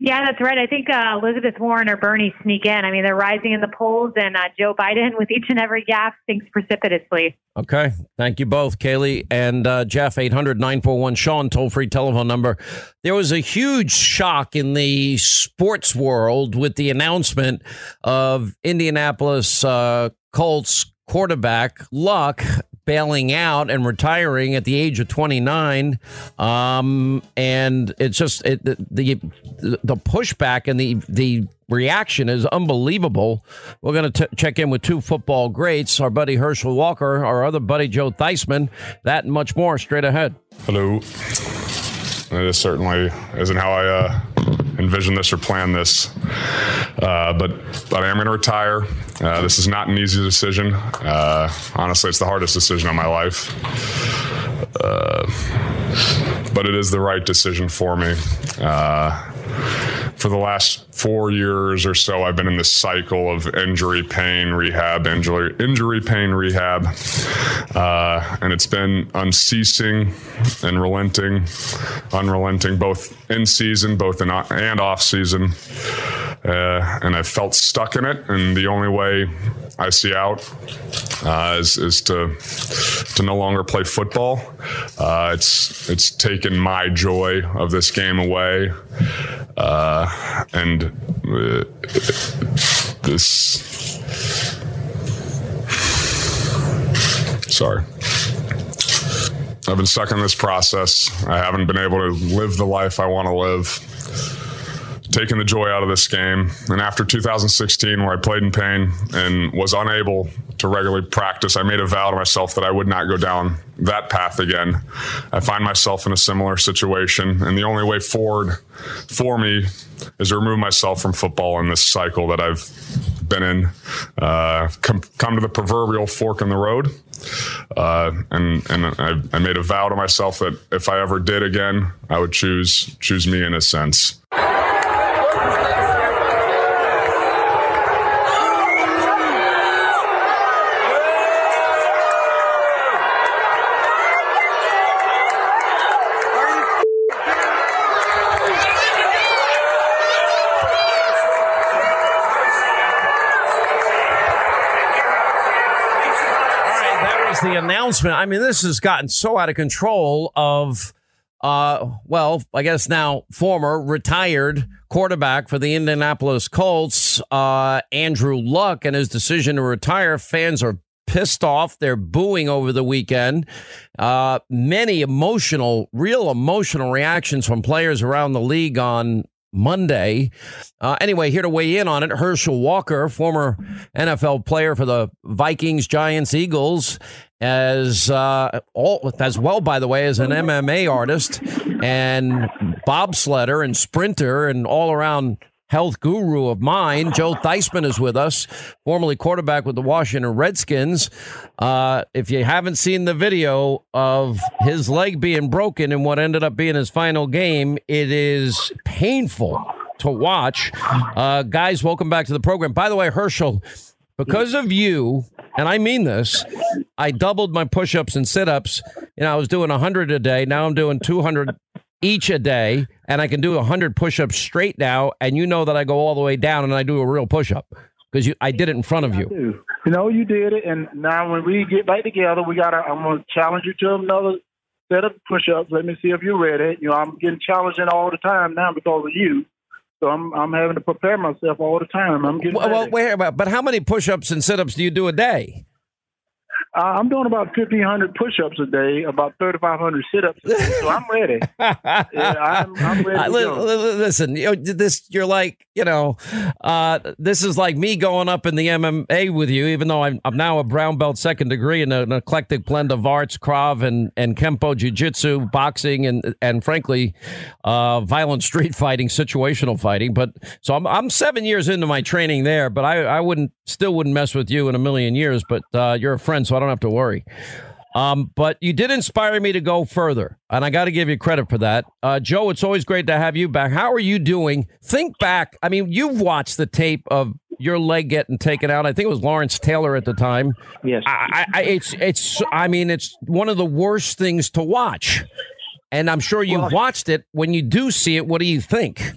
Yeah, that's right. I think uh, Elizabeth Warren or Bernie sneak in. I mean, they're rising in the polls, and uh, Joe Biden, with each and every gap, sinks precipitously. Okay. Thank you both, Kayleigh and uh, Jeff. 800 941 Sean, toll free telephone number. There was a huge shock in the sports world with the announcement of Indianapolis uh, Colts quarterback Luck bailing out and retiring at the age of 29 um, and it's just it, the, the pushback and the the reaction is unbelievable. We're going to check in with two football greats our buddy herschel walker our other buddy joe theismann that and much more straight ahead. Hello. It certainly isn't how i uh envision this or plan this. Uh, but but I am going to retire. Uh, this is not an easy decision. Uh, honestly, it's the hardest decision of my life. Uh, but it is the right decision for me. Uh, for the last four years or so, I've been in this cycle of injury, pain, rehab, injury, injury, pain, rehab, uh, and it's been unceasing and relenting, unrelenting, both in season, both in and off season. Uh, and I felt stuck in it, and the only way I see out uh, is, is to to no longer play football. Uh, it's it's taken my joy of this game away, uh, and uh, this. Sorry. I've been stuck in this process. I haven't been able to live the life I want to live. Taking the joy out of this game. And after 2016, where I played in pain and was unable to regularly practice, I made a vow to myself that I would not go down that path again. I find myself in a similar situation. And the only way forward for me is to remove myself from football in this cycle that I've been in. Uh, come, come to the proverbial fork in the road. Uh, and and I, I made a vow to myself that if I ever did again, I would choose choose me in a sense. The announcement. I mean, this has gotten so out of control of, uh, well, I guess now former retired quarterback for the Indianapolis Colts, uh, Andrew Luck, and his decision to retire. Fans are pissed off. They're booing over the weekend. Uh, many emotional, real emotional reactions from players around the league on Monday. Uh, anyway, here to weigh in on it, Herschel Walker, former NFL player for the Vikings, Giants, Eagles, as uh, all as well, by the way, as an MMA artist and bobsledder and sprinter and all around health guru of mine. Joe Theismann is with us, formerly quarterback with the Washington Redskins. Uh, if you haven't seen the video of his leg being broken in what ended up being his final game, it is painful to watch. Uh, guys, welcome back to the program. By the way, Herschel, because of you, and I mean this, I doubled my push ups and sit ups. You know, I was doing 100 a day. Now I'm doing 200 each a day, and I can do 100 push ups straight now. And you know that I go all the way down and I do a real push up because I did it in front of you. You know, you did it. And now when we get back together, we got to, I'm going to challenge you to another set of push ups. Let me see if you're ready. You know, I'm getting challenged all the time now because of you. So I'm I'm having to prepare myself all the time. I'm getting well, well wait, but how many push-ups and sit-ups do you do a day? Uh, I'm doing about 1,500 push-ups a day, about 3,500 sit-ups, so I'm ready. yeah, I'm, I'm ready. listen, you know, this you're like, you know, uh, this is like me going up in the MMA with you, even though I'm, I'm now a brown belt second degree in an eclectic blend of arts, Krav and and Kempo, Jiu-Jitsu, boxing, and and frankly, uh, violent street fighting, situational fighting. But so I'm I'm seven years into my training there, but I I wouldn't still wouldn't mess with you in a million years. But uh, you're a friend, so I don't have to worry. Um, but you did inspire me to go further, and I got to give you credit for that. Uh, Joe, it's always great to have you back. How are you doing? Think back. I mean, you've watched the tape of your leg getting taken out. I think it was Lawrence Taylor at the time. Yes. I, I, it's it's. I mean, it's one of the worst things to watch, and I'm sure you've well, watched it. When you do see it, what do you think?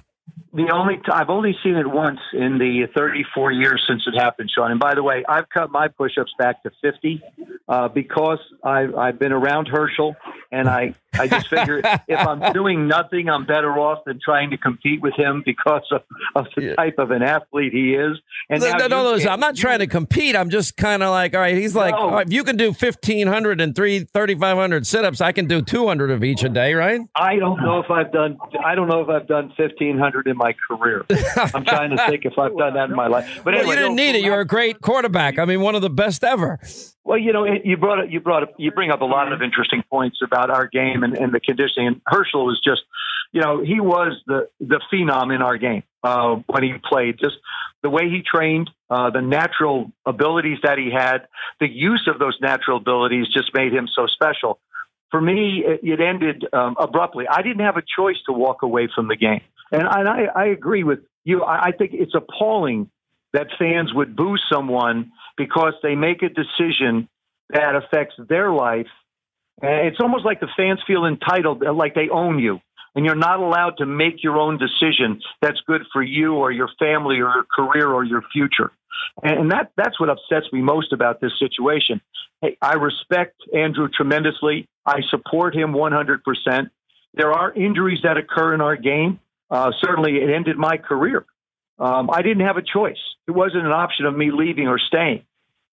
The only t- I've only seen it once in the 34 years since it happened, Sean. And by the way, I've cut my push-ups back to 50 uh, because I've, I've been around Herschel, and I I just figure if I'm doing nothing, I'm better off than trying to compete with him because of, of the yeah. type of an athlete he is. And no, no, no, I'm not trying to compete. I'm just kind of like, all right, he's like, no. if you can do 1,500 and three 3,500 sit-ups, I can do 200 of each a day, right? I don't know if I've done. I don't know if I've done 1,500 in my career. I'm trying to think if I've done that in my life. But well, you didn't need it. You're a great quarterback. I mean, one of the best ever. Well, you know, you brought it, you brought it, you bring up a lot of interesting points about our game and, and the conditioning. And Herschel was just, you know, he was the the phenom in our game uh, when he played. Just the way he trained, uh, the natural abilities that he had, the use of those natural abilities just made him so special. For me, it, it ended um, abruptly. I didn't have a choice to walk away from the game, and, I, I agree with you. I, I think it's appalling that fans would boo someone because they make a decision that affects their life. And it's almost like the fans feel entitled, uh, like they own you. And you're not allowed to make your own decision that's good for you or your family or your career or your future. And that, that's what upsets me most about this situation. Hey, I respect Andrew tremendously. I support him 100%. There are injuries that occur in our game. Uh, certainly, it ended my career. Um, I didn't have a choice. It wasn't an option of me leaving or staying.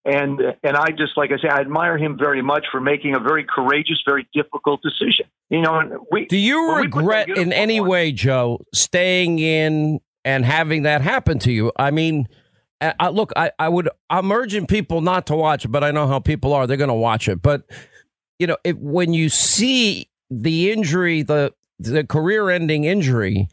And and I just like I say, I admire him very much for making a very courageous, very difficult decision. You know, we do you regret in any on, way, Joe, staying in and having that happen to you? I mean, I, look, I, I would I'm urging people not to watch it, but I know how people are; they're going to watch it. But you know, it, when you see the injury, the the career-ending injury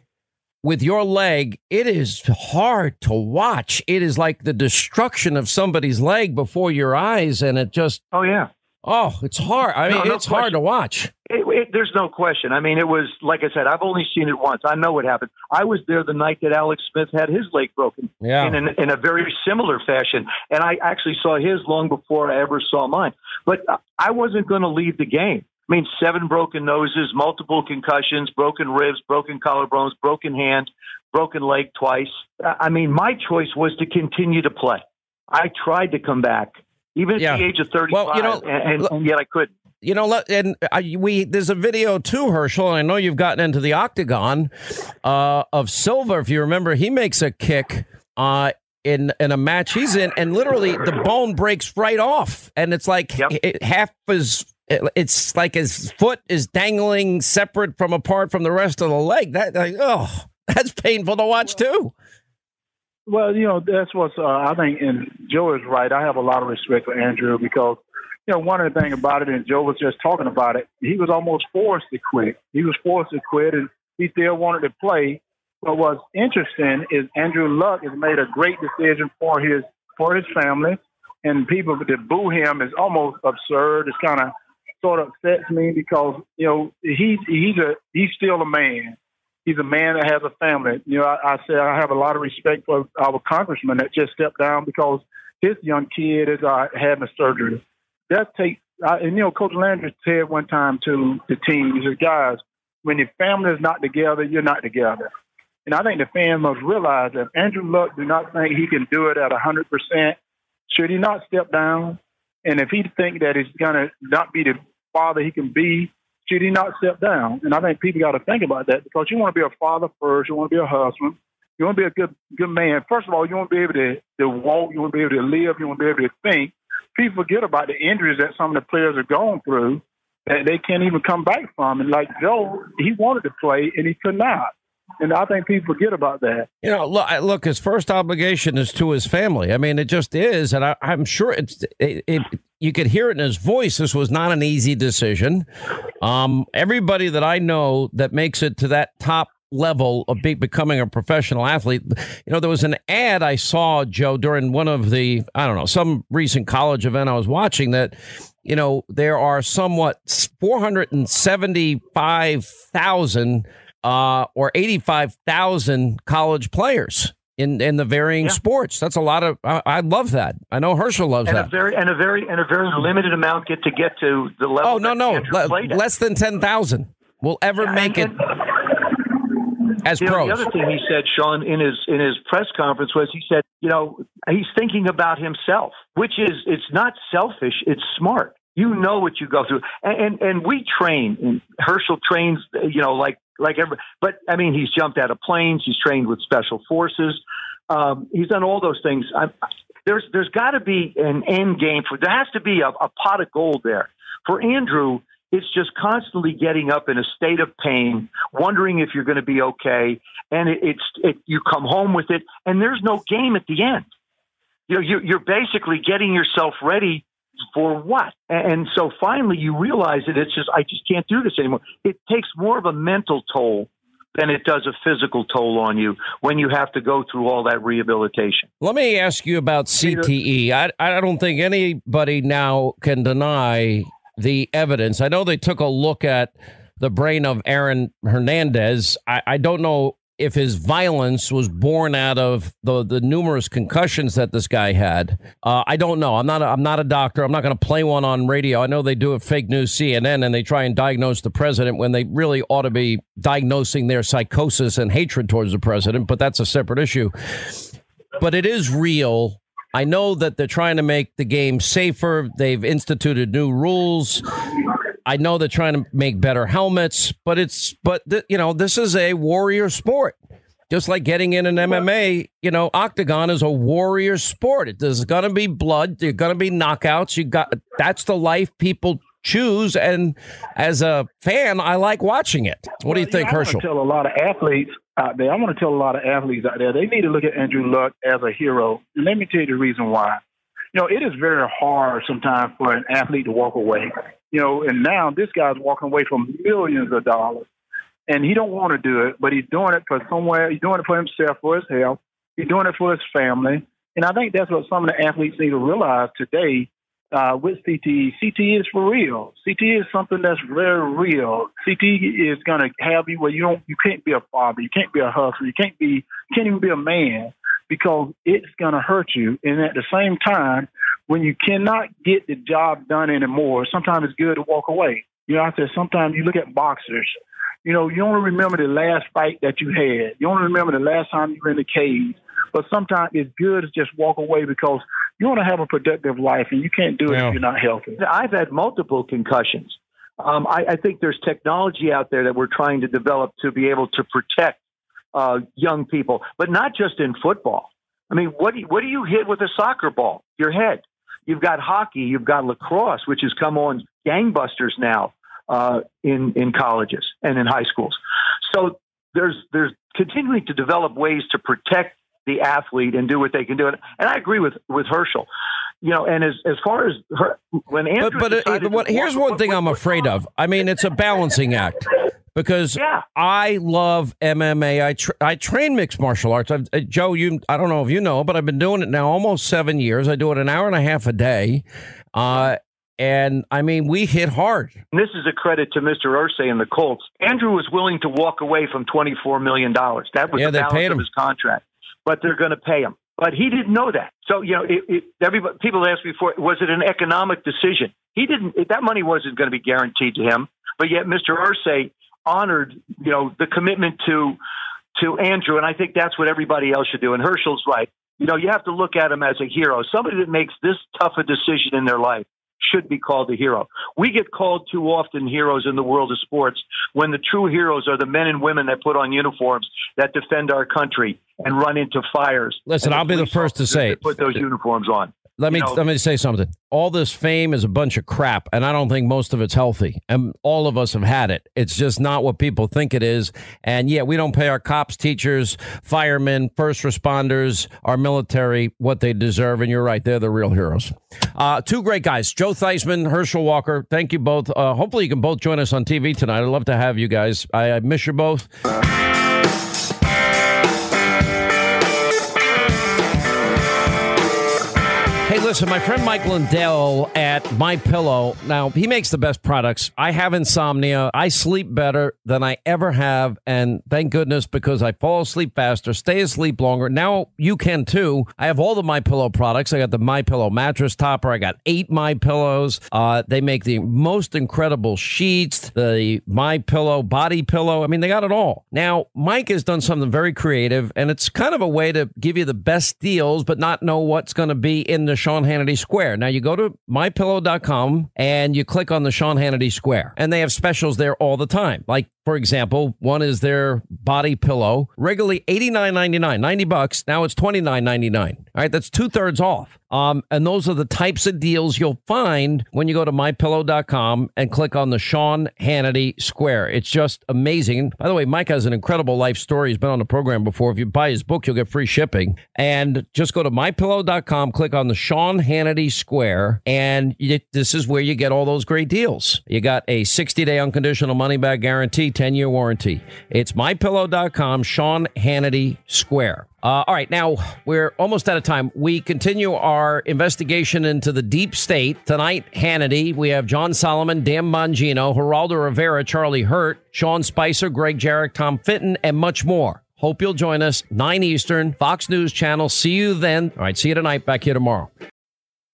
with your leg, it is hard to watch. It is like the destruction of somebody's leg before your eyes, and it just oh yeah, oh, it's hard. I mean, no, no it's question. hard to watch. It, it, there's no question. I mean, it was like I said. I've only seen it once. I know what happened. I was there the night that Alex Smith had his leg broken. Yeah. In, in a very similar fashion, and I actually saw his long before I ever saw mine. But I wasn't going to leave the game. I mean, seven broken noses, multiple concussions, broken ribs, broken collarbones, broken hand, broken leg twice. I mean, my choice was to continue to play. I tried to come back, even at yeah. the age of 35, well, you know, and, and, yet I couldn't you know, and we there's a video too, Herschel. And I know you've gotten into the octagon uh, of Silva. If you remember, he makes a kick uh, in in a match he's in, and literally the bone breaks right off, and it's like yep. half his it's like his foot is dangling separate from apart from the rest of the leg. That like, oh, that's painful to watch too. Well, you know, that's what's uh, I think, and Joe is right. I have a lot of respect for Andrew because you know one of the things about it, and Joe was just talking about it. He was almost forced to quit. He was forced to quit, and he still wanted to play. But what's interesting is Andrew Luck has made a great decision for his for his family, and people that boo him is almost absurd. It's kind of sort of upsets me because you know he's he's a he's still a man. He's a man that has a family. You know, I, I say I have a lot of respect for our congressman that just stepped down because his young kid is uh, having surgery. That takes, uh, and you know, Coach Landry said one time to the team, he said, guys, when your family is not together, you're not together. And I think the fans must realize that Andrew Luck do not think he can do it at 100%. Should he not step down? And if he think that he's going to not be the father he can be, should he not step down? And I think people got to think about that because you want to be a father first, you want to be a husband, you want to be a good good man. First of all, you want to be able to, to walk, you want to be able to live, you want to be able to think. People forget about the injuries that some of the players are going through that they can't even come back from. And like Joe, he wanted to play and he could not. And I think people forget about that. You know, look, look, his first obligation is to his family. I mean, it just is, and I, am sure it's it, it, you could hear it in his voice. This was not an easy decision. Um, everybody that I know that makes it to that top level of be, becoming a professional athlete. You know, there was an ad I saw, Joe, during one of the, I don't know, some recent college event I was watching that, you know, there are somewhat 475,000 uh, or 85,000 college players in in the varying yeah. sports. That's a lot of. I, I, love that. I know Herschel loves and that. A very and a very and a very limited amount get to get to the level. Oh no no Le- less than ten thousand will ever yeah, make and, it. as pros. Know, the other thing he said, Sean, in his in his press conference was he said, you know, he's thinking about himself, which is it's not selfish, it's smart. You know what you go through, and and, and we train. And Herschel trains, you know, like like every. But I mean, he's jumped out of planes. He's trained with special forces. Um, he's done all those things. I, there's there's got to be an end game for. There has to be a, a pot of gold there for Andrew. It's just constantly getting up in a state of pain, wondering if you're going to be okay, and it, it's it, you come home with it, and there's no game at the end. You know, you're, you're basically getting yourself ready for what? And so finally you realize that it's just, I just can't do this anymore. It takes more of a mental toll than it does a physical toll on you when you have to go through all that rehabilitation. Let me ask you about CTE. I, I don't think anybody now can deny the evidence. I know they took a look at the brain of Aaron Hernandez. I, I don't know if his violence was born out of the the numerous concussions that this guy had. Uh, I don't know. I'm not. A, I'm not a doctor. I'm not going to play one on radio. I know they do a fake news CNN and they try and diagnose the president when they really ought to be diagnosing their psychosis and hatred towards the president. But that's a separate issue. But it is real. I know that they're trying to make the game safer. They've instituted new rules. I know they're trying to make better helmets, but it's but th- you know this is a warrior sport, Just like getting in an MMA, you know, octagon is a warrior sport. There's going to be blood. There's going to be knockouts. You got that's the life people choose. And as a fan, I like watching it. What do you think, I Herschel? want to tell a lot of athletes out there. I want to tell a lot of athletes out there. They need to look at Andrew Luck as a hero. And let me tell you the reason why. You know, it is very hard sometimes for an athlete to walk away. You know, and now this guy's walking away from millions of dollars, and he don't want to do it, but he's doing it for somewhere. He's doing it for himself, for his health. He's doing it for his family. And I think that's what some of the athletes need to realize today uh, with CTE. CTE is for real. CTE is something that's very real. CTE is going to have you where you don't, you can't be a father, you can't be a husband, you can't be, you can't even be a man because it's going to hurt you. And at the same time, when you cannot get the job done anymore, sometimes it's good to walk away. You know, I said sometimes you look at boxers. You know, you only remember the last fight that you had. You only remember the last time you were in the cage. But sometimes it's good to just walk away because you want to have a productive life, and you can't do it Yeah. if you're not healthy. I've had multiple concussions. Um, I, I think there's technology out there that we're trying to develop to be able to protect uh, young people, but not just in football. I mean, what do you, what do you hit with a soccer ball? Your head. You've got hockey. You've got lacrosse, which has come on gangbusters now uh, in in colleges and in high schools. So there's there's continuing to develop ways to protect the athlete and do what they can do. And, and I agree with with Herschel. You know, and as as far as her, when Andrew But, but uh, what, here's one thing I'm afraid of. I mean, it's a balancing act because I love MMA. I tra- I train mixed martial arts. I've, uh, Joe, you I don't know if you know, but I've been doing it now almost seven years. I do it an hour and a half a day, uh, and I mean, we hit hard. And this is a credit to Mr. Irsay and the Colts. Andrew was willing to walk away from $24 million. That was Yeah, the they balance paid of him. his contract. But they're going to pay him. But he didn't know that. So, you know, it, it, everybody, people asked before, was it an economic decision? He didn't, that money wasn't going to be guaranteed to him. But yet Mr. Irsay honored, you know, the commitment to, to Andrew. And I think that's what everybody else should do. And Herschel's right. You know, you have to look at him as a hero, somebody that makes this tough a decision in their life should be called a hero. We get called too often heroes in the world of sports when the true heroes are the men and women that put on uniforms that defend our country and run into fires. Listen, I'll be the first to say put those uniforms on. Let me know- let me say something. All this fame is a bunch of crap, and I don't think most of it's healthy. And all of us have had it. It's just not what people think it is. And yeah, we don't pay our cops, teachers, firemen, first responders, our military what they deserve. And you're right, they're the real heroes. Uh, two great guys, Joe Theismann, Herschel Walker. Thank you both. Uh, hopefully, you can both join us on TV tonight. I'd love to have you guys. I, I miss you both. Listen, my friend Mike Lindell at My Pillow. Now he makes the best products. I have insomnia. I sleep better than I ever have, and thank goodness because I fall asleep faster, stay asleep longer. Now you can too. I have all the My Pillow products. I got the My Pillow mattress topper. I got eight My Pillows. Uh, they make the most incredible sheets. The My Pillow body pillow. I mean, they got it all. Now Mike has done something very creative, and it's kind of a way to give you the best deals, but not know what's going to be in the Sean Hannity Square. Now you go to mypillow.com and you click on the Sean Hannity Square, and they have specials there all the time. Like for example, one is their body pillow, regularly $89.99, 90 bucks. Now it's $29.99. All right, that's two thirds off. Um, and those are the types of deals you'll find when you go to mypillow.com and click on the Sean Hannity Square. It's just amazing. By the way, Mike has an incredible life story. He's been on the program before. If you buy his book, you'll get free shipping. And just go to mypillow.com, click on the Sean Hannity Square, and you, this is where you get all those great deals. You got a 60 day unconditional money back guarantee, 10 year warranty. It's mypillow.com, Sean Hannity Square. Uh, all right, now we're almost out of time. We continue our investigation into the deep state. Tonight, Hannity, we have John Solomon, Dan Bongino, Geraldo Rivera, Charlie Hurt, Sean Spicer, Gregg Jarrett, Tom Fitton, and much more. Hope you'll join us, 9 Eastern, Fox News Channel. See you then. All right, see you tonight. Back here tomorrow.